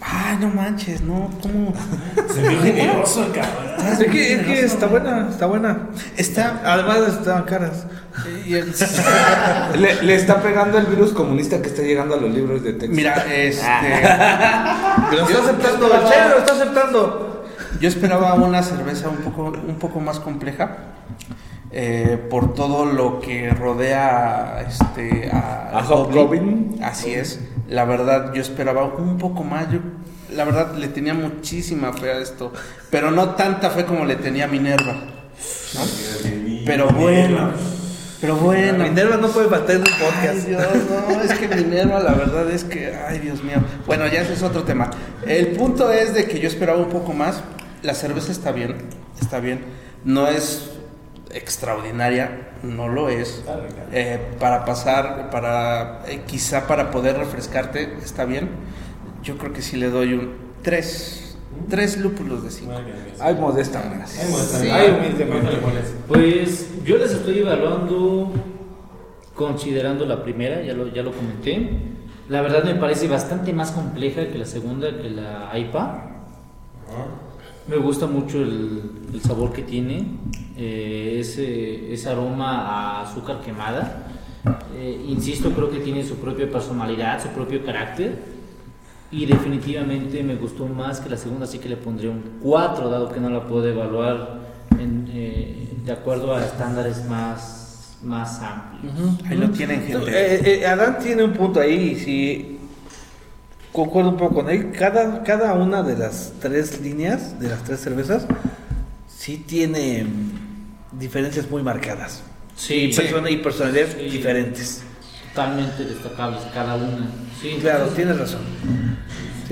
Ay, no manches, no, ¿cómo? Se vio generoso, cabrón. Es que, es que está buena, está buena. Está, Además están caras. Y el- Le, le está pegando el virus comunista que está llegando a los libros de texto. mira, este. Lo está aceptando, el Che lo está aceptando. Yo esperaba una cerveza un poco, un poco más compleja eh, por todo lo que rodea este, a, A Hobgoblin. Así es. La verdad, yo esperaba un poco más. Yo, la verdad, le tenía muchísima fe a esto, pero no tanta fe como le tenía a Minerva. ¿no? Pero bueno, pero bueno. Minerva no puede bater en un Ay, podcast. Dios, no, es que Minerva, la verdad es que, ay, Dios mío. Bueno, ya ese es otro tema. El punto es de que yo esperaba un poco más. La cerveza está bien, está bien. No es extraordinaria, no lo es. Eh, para pasar, para eh, quizá para poder refrescarte, está bien. Yo creo que sí le doy un 3, 3 lúpulos de 5. Ay, modesta, más. Sí. Ay, humildemente. ¿Cuánto le pones? Pues yo les estoy evaluando considerando la primera, ya lo, ya lo comenté. La verdad me parece bastante más compleja que la segunda, que la IPA. Me gusta mucho el, el sabor que tiene, eh, ese, ese aroma a azúcar quemada. Eh, insisto, creo que tiene su propia personalidad, su propio carácter. Y definitivamente me gustó más que la segunda, así que le pondré un 4, dado que no la puedo evaluar en, eh, de acuerdo a estándares más, más amplios. Ahí lo tienen, gente. Eh, eh, Adán tiene un punto ahí, y sí. Concuerdo un poco con él. Cada, cada una de las tres líneas, de las tres cervezas, sí tiene diferencias muy marcadas. Sí, Persona y personalidades Sí. diferentes. totalmente destacables cada una. Sí, Claro, tienes razón.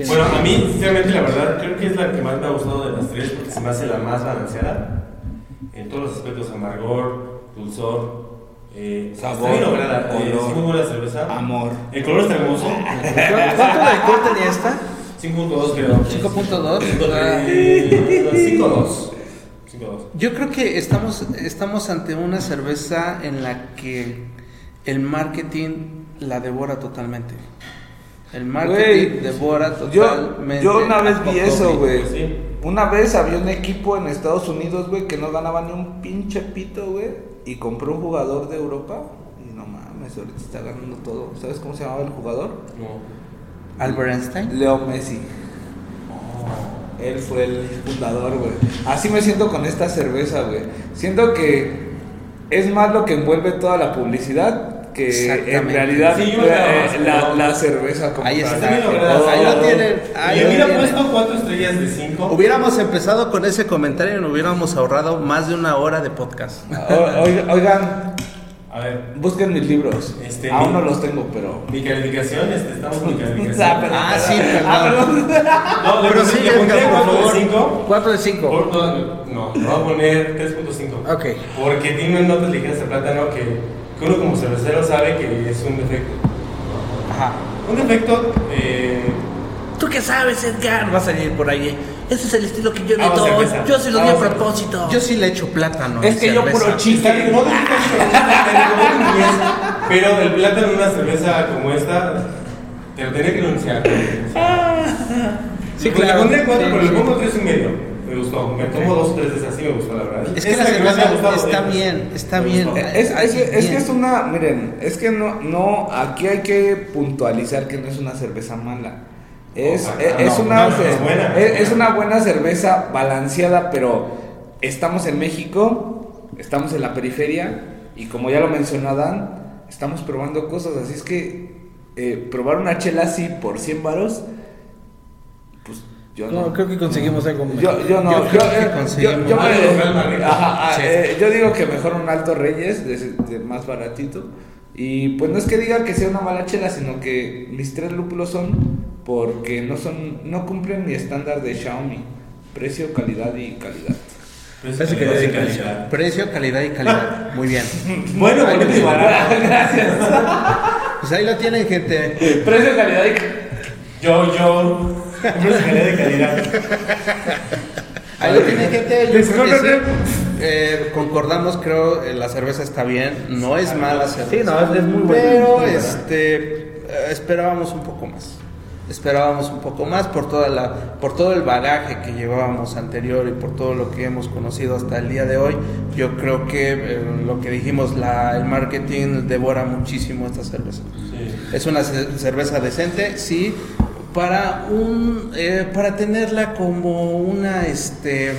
Bueno, a mí, sinceramente, la verdad, creo que es la que más me ha gustado de las tres porque se me hace la más balanceada en todos los aspectos: amargor, dulzor, eh, Sabor, está bien lograda, eh, color, es muy buena cerveza. amor. El color está hermoso. ¿Cu- ¿Cuánto de alcohol tenía esta? 5.2, creo. 5.2. Eh, 5.2. 5.2. Yo creo que estamos, estamos ante una cerveza en la que el marketing la devora totalmente. El marketing Güey, devora Yo, totalmente. yo una vez vi a eso, güey. Sí. Una vez había un equipo en Estados Unidos, güey, que no ganaba ni un pinche pito, güey. Y compró un jugador de Europa. Y no mames, ahorita está ganando todo. ¿Sabes cómo se llamaba el jugador? No. Albert Einstein. Leo Messi. Él fue el fundador, güey. Así me siento con esta cerveza, güey. Siento que es más lo que envuelve toda la publicidad que en realidad Sí, yo eh, creo, la, la cerveza como Ahí está. Ahí lo tienen. Ahí hubiera tienen. puesto 4 estrellas de 5. Hubiéramos empezado con ese comentario y nos hubiéramos ahorrado más de una hora de podcast. O- oiga- Oigan, A ver, busquen mis libros. Este, Aún mi- no los tengo, pero. mi calificación, este, estamos con mi Ah, calificación. pero- Ah, sí, Ah, perdón. No, le Pero sí, le pondré Edgar, por 4 de favor. 5. 4 de 5. Por- No, no, no, voy a poner 3.5. Ok. Porque tiene notas ligeras de plátano que, que uno como cervecero sabe que es un defecto. Ajá. Un defecto, eh, ¿Tú qué sabes, Edgar? Va a salir por ahí. Ese es el estilo que yo le Vamos, doy. cerveza. Yo se lo di a cerveza. propósito. Yo sí le echo plátano. Es que yo cerveza. puro chiste. está- no, no, no, no, pero del plátano en una cerveza como esta, te lo tenía que anunciar. Sí, Pues claro. Le pondré 4, Sí, pero le sí. pongo 3 y medio. Me gustó. Me tomo 2 o 3 de esas, sí me gustó, la verdad. Es que la que cerveza gustado, está sí. bien, está Me bien. Es, es, que- es que Bien. es una, miren, es que no, no, aquí hay que puntualizar que no es una cerveza mala. Es, Ojalá. es, es No, una, no, no, es buena. es- una buena cerveza balanceada, pero estamos en México, estamos en la periferia y como ya lo mencionó Adán, estamos probando cosas, así es que eh, probar una chela así por 100 varos, yo no. No, creo que conseguimos algo mejor. Yo, yo no, Yo yo, creo que eh, conseguimos yo- yo me- ajá, ah, Sí. eh, yo digo que mejor un Alto Reyes, de, de más baratito. Y pues no es que diga que sea una mala chela, sino que mis tres lúpulos son porque no son, no cumplen mi estándar de Xiaomi. Precio, calidad y calidad. Precio, calidad le y calidad. Precio, calidad y calidad. Muy bien. Bueno, y barato. Pues ahí lo tienen, gente. Precio, calidad y Yo, yo. Precio, calidad y calidad. Ahí lo tienen, gente. Yo creo que Discúlpeme. sí. Eh, concordamos, creo, eh, la cerveza está bien. No es mala cerveza. Sí, no, es- es muy buena, Pero, muy este, eh, esperábamos un poco más. esperábamos un poco más por toda la por todo el bagaje que llevábamos anterior y por todo lo que hemos conocido hasta el día de hoy yo creo que eh, lo que dijimos la el marketing devora muchísimo esta cerveza Sí. es una ce- cerveza decente sí para un eh, para tenerla como una este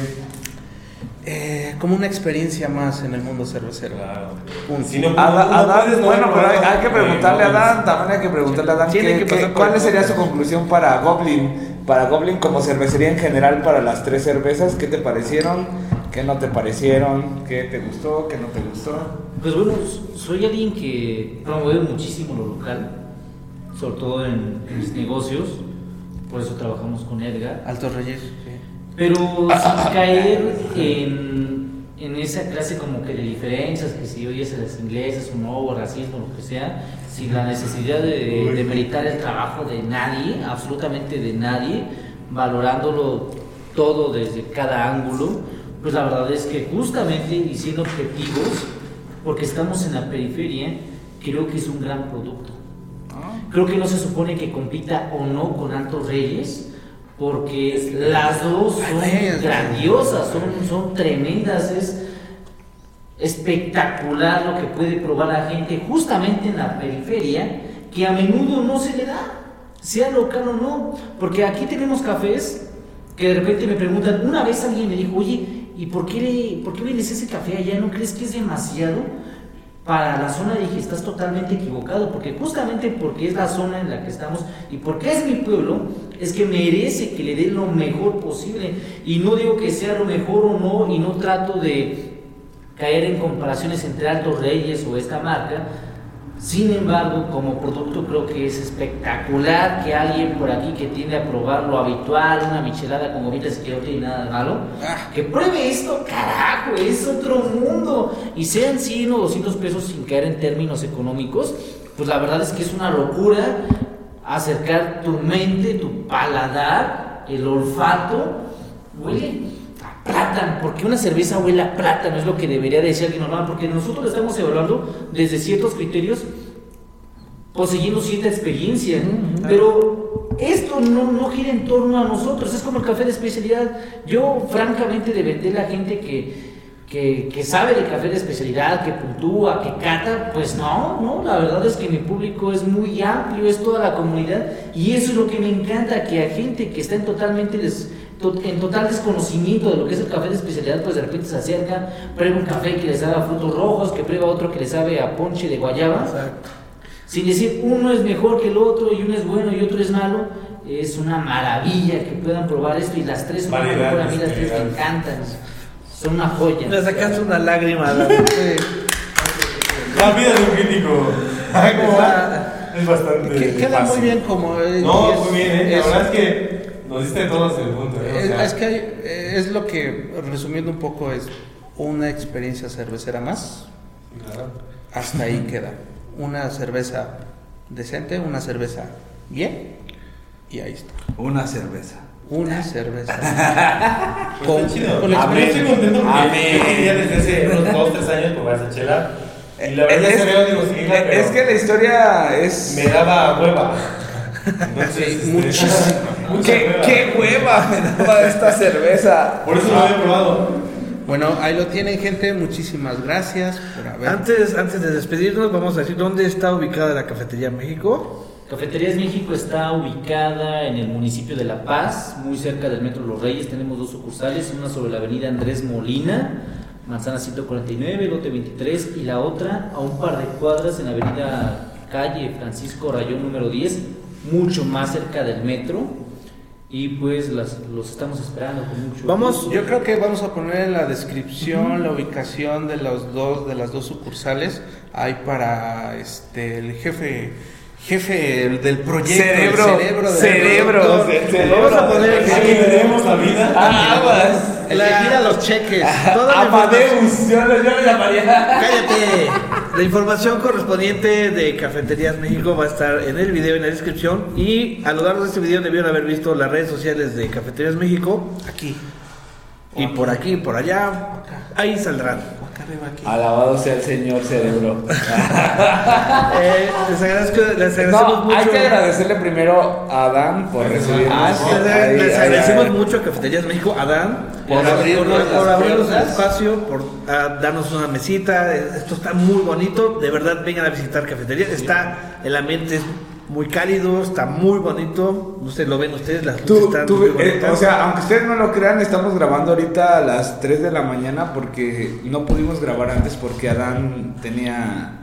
eh, como una experiencia más en el mundo cervecero Claro. Punto. Si no, Adán- no Adán, puedes, no bueno, pero hay, que preguntarle a Adán, también hay que preguntarle a qué- que cuál sería su conclusión para Goblin, para Goblin como cervecería en general para las tres cervezas, ¿qué te parecieron? ¿Qué no te parecieron? ¿Qué te gustó? ¿Qué no te gustó? Pues bueno, soy alguien que promueve muchísimo lo local, sobre todo en, en mis negocios, por eso trabajamos con Edgar, Altos Reyes sí. pero sin caer en, en esa clase como que de diferencias, que si oyes a las inglesas o no, o racismo, lo que sea, sin la necesidad de, de meritar el trabajo de nadie, absolutamente de nadie, valorándolo todo desde cada ángulo, pues la verdad es que justamente y siendo objetivos, porque estamos en la periferia, creo que es un gran producto. Creo que no se supone que compita o no con Altos Reyes, porque las dos son grandiosas, son, son tremendas, es espectacular lo que puede probar la gente justamente en la periferia, que a menudo no se le da, sea local o no, porque aquí tenemos cafés que de repente me preguntan, una vez alguien me dijo, oye, ¿y por qué, le- por qué vendes ese café allá? ¿No crees que es demasiado? Para la zona dije, estás totalmente equivocado, porque justamente porque es la zona en la que estamos y porque es mi pueblo, es que merece que le dé lo mejor posible. Y no digo que sea lo mejor o no, y no trato de caer en comparaciones entre Altos Reyes o esta marca. Sin embargo, como producto creo que es espectacular que alguien por aquí que tiende a probar lo habitual, una michelada con gomitas y que no tiene nada de malo, Ah. que pruebe esto, carajo, es otro mundo. Y sean 100 o 200 pesos sin caer en términos económicos, pues la verdad es que es una locura acercar tu mente, tu paladar, el olfato, a plátano, porque una cerveza huele a plátano, es lo que debería decir alguien normal, porque nosotros lo estamos evaluando desde ciertos criterios, poseyendo cierta experiencia, pero esto no, no gira en torno a nosotros, es como el café de especialidad. Yo, francamente, de vender a gente que, que, que sabe de café de especialidad, que puntúa, que cata, pues no, no, la verdad es que mi público es muy amplio, es toda la comunidad, y eso es lo que me encanta, que a gente que está en totalmente des- en total desconocimiento de lo que es el café de especialidad, pues de repente se acerca, prueba un café que le sabe a frutos rojos, que prueba otro que le sabe a ponche de guayaba, sin decir uno es mejor que el otro y uno es bueno y otro es malo, es una maravilla que puedan probar esto y las tres son locura, a mí las tres me encantan, son una joya. Le sacaste una lágrima. Adán. La vida de un crítico. Es bastante. Que- queda fácil. muy bien como No, es- muy bien, ¿eh? La verdad es que nos diste todos el punto. ¿eh? O Es, sea, es que hay- eh, es lo que, resumiendo un poco, es una experiencia cervecera más. claro. Hasta ahí queda. Una cerveza decente, una cerveza bien. Y ahí está. Una cerveza. Una cerveza. Pues está chido. con la Yo estoy contento porque yo quería desde hace unos 2, 3 años probar esa chela. Y la verdad es, veo, digo, sí, pero es que la historia es... me daba hueva. Entonces, Sí, este, muchísimo. ¿Qué, hueva. qué hueva me daba esta cerveza? Por eso lo había probado. Bueno, ahí lo tienen, gente. Muchísimas gracias por haber. Antes, antes de despedirnos, vamos a decir dónde está ubicada la Cafetería México. Cafeterías México está ubicada en el municipio de La Paz, muy cerca del Metro Los Reyes. Tenemos dos sucursales, una sobre la avenida Andrés Molina, manzana 149, lote 23, y la otra a un par de cuadras en la avenida calle Francisco Rayón número 10, mucho más cerca del metro. Y pues las- los estamos esperando con mucho Vamos, gusto. Yo creo que vamos a poner en la descripción la ubicación de los dos de las dos sucursales. Hay para este el jefe jefe del proyecto, Cerebro, cerebro, cerebro. Vamos a poner el Aquí tenemos la vida. Aguas. el que gira los cheques. Toda Amadeus, yo, yo lo llamaría. Cállate. La información correspondiente de Cafeterías México va a estar en el video, en la descripción. Y a lo largo de este video debieron haber visto las redes sociales de Cafeterías México. Aquí. Y por aquí, por allá. Ahí saldrán. Aquí. Alabado sea el Señor cerebro. Eh, les agradezco, les agradecemos No, mucho. hay que agradecerle primero a Adán por recibirnos. Ah, sí, les, Ahí, les ahí, agradecemos ahí. mucho a Cafeterías México, Adán, Por abrirnos por, abrirnos el espacio, por ah, darnos una mesita. Esto está muy bonito. De verdad, vengan a visitar Cafeterías. Está, el ambiente es muy cálido, está muy bonito. No sé, lo ven ustedes, las luces Tú- están tú- muy eh, o sea, aunque ustedes no lo crean, estamos grabando ahorita a las 3 de la mañana porque no pudimos grabar antes porque Adán tenía...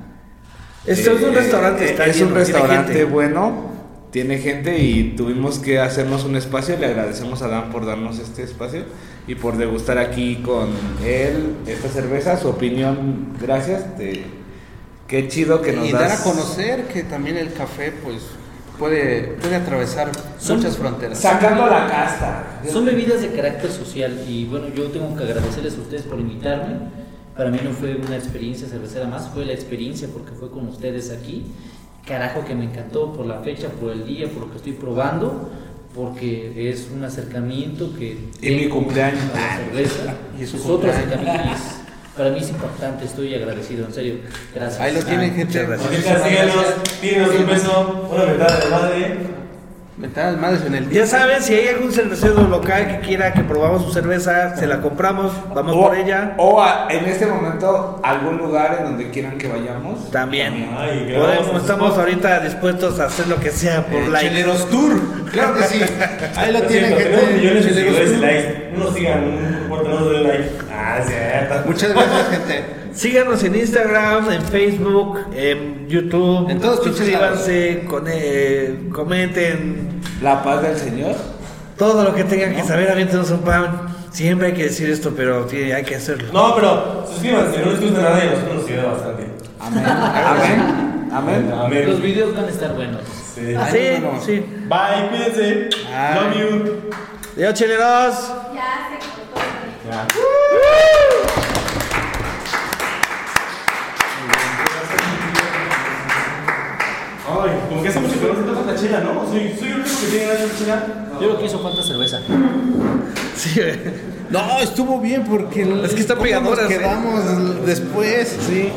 Esto es un eh, restaurante, eh, está es lleno, un restaurante bueno, tiene gente y tuvimos que hacernos un espacio. Le agradecemos a Adán por darnos este espacio y por degustar aquí con él esta cerveza. Su opinión, gracias. de- qué chido que nos y das. dar a conocer que también el café, pues, puede, puede atravesar Son- muchas fronteras. Sacando la casta. Son bebidas de carácter social y bueno, yo tengo que agradecerles a ustedes por invitarme. Para mí no fue una experiencia cervecera más, fue la experiencia porque fue con ustedes aquí. Carajo que me encantó por la fecha, por el día, por lo que estoy probando, porque es un acercamiento que... Y mi cumpleaños. a la cerveza. Y es su es otro acercamiento para mí es importante, estoy agradecido, en serio. Gracias. Ahí lo tienen, Ah, gente. muchas gracias. Tírenos un beso, una mentada de madre. Mentadas madres en el Ya saben, si hay algún cervecero local que quiera que probamos su cerveza, se la compramos, vamos o, por ella. o a- en este momento algún lugar en donde quieran que vayamos. También. Ay, Podemos- estamos ahorita dispuestos a hacer lo que sea por Eh, like. Cheleros Tour. Claro que sí. Ahí lo Lo tienen, gente. millones de likes. No sigan, no den like. Ah, es cierto. Muchas gracias, gente. Síganos en Instagram, en Facebook, en YouTube. En todos Suscríbanse, con, eh, comenten. La paz del Señor. Todo lo que tengan que saber, aviéntenos un pan. Siempre hay que decir esto, pero tiene- hay que hacerlo. No, pero suscríbanse, no les gusta nada y a nosotros nos ayuda bastante. Amén. Amén. Amén. Amén. Los videos van a estar buenos. Sí. Sí, sí. Bye, cuídense. Love you. Adiós, cheleros. Ya se. Ya. Ay, como que hace mucho que no se la chela, ¿no? Soy, soy el único que tiene ganas de chela. Yo creo que hizo falta cerveza. Sí. No, estuvo bien porque Es que están ¿cómo nos ¿eh? quedamos después. sí.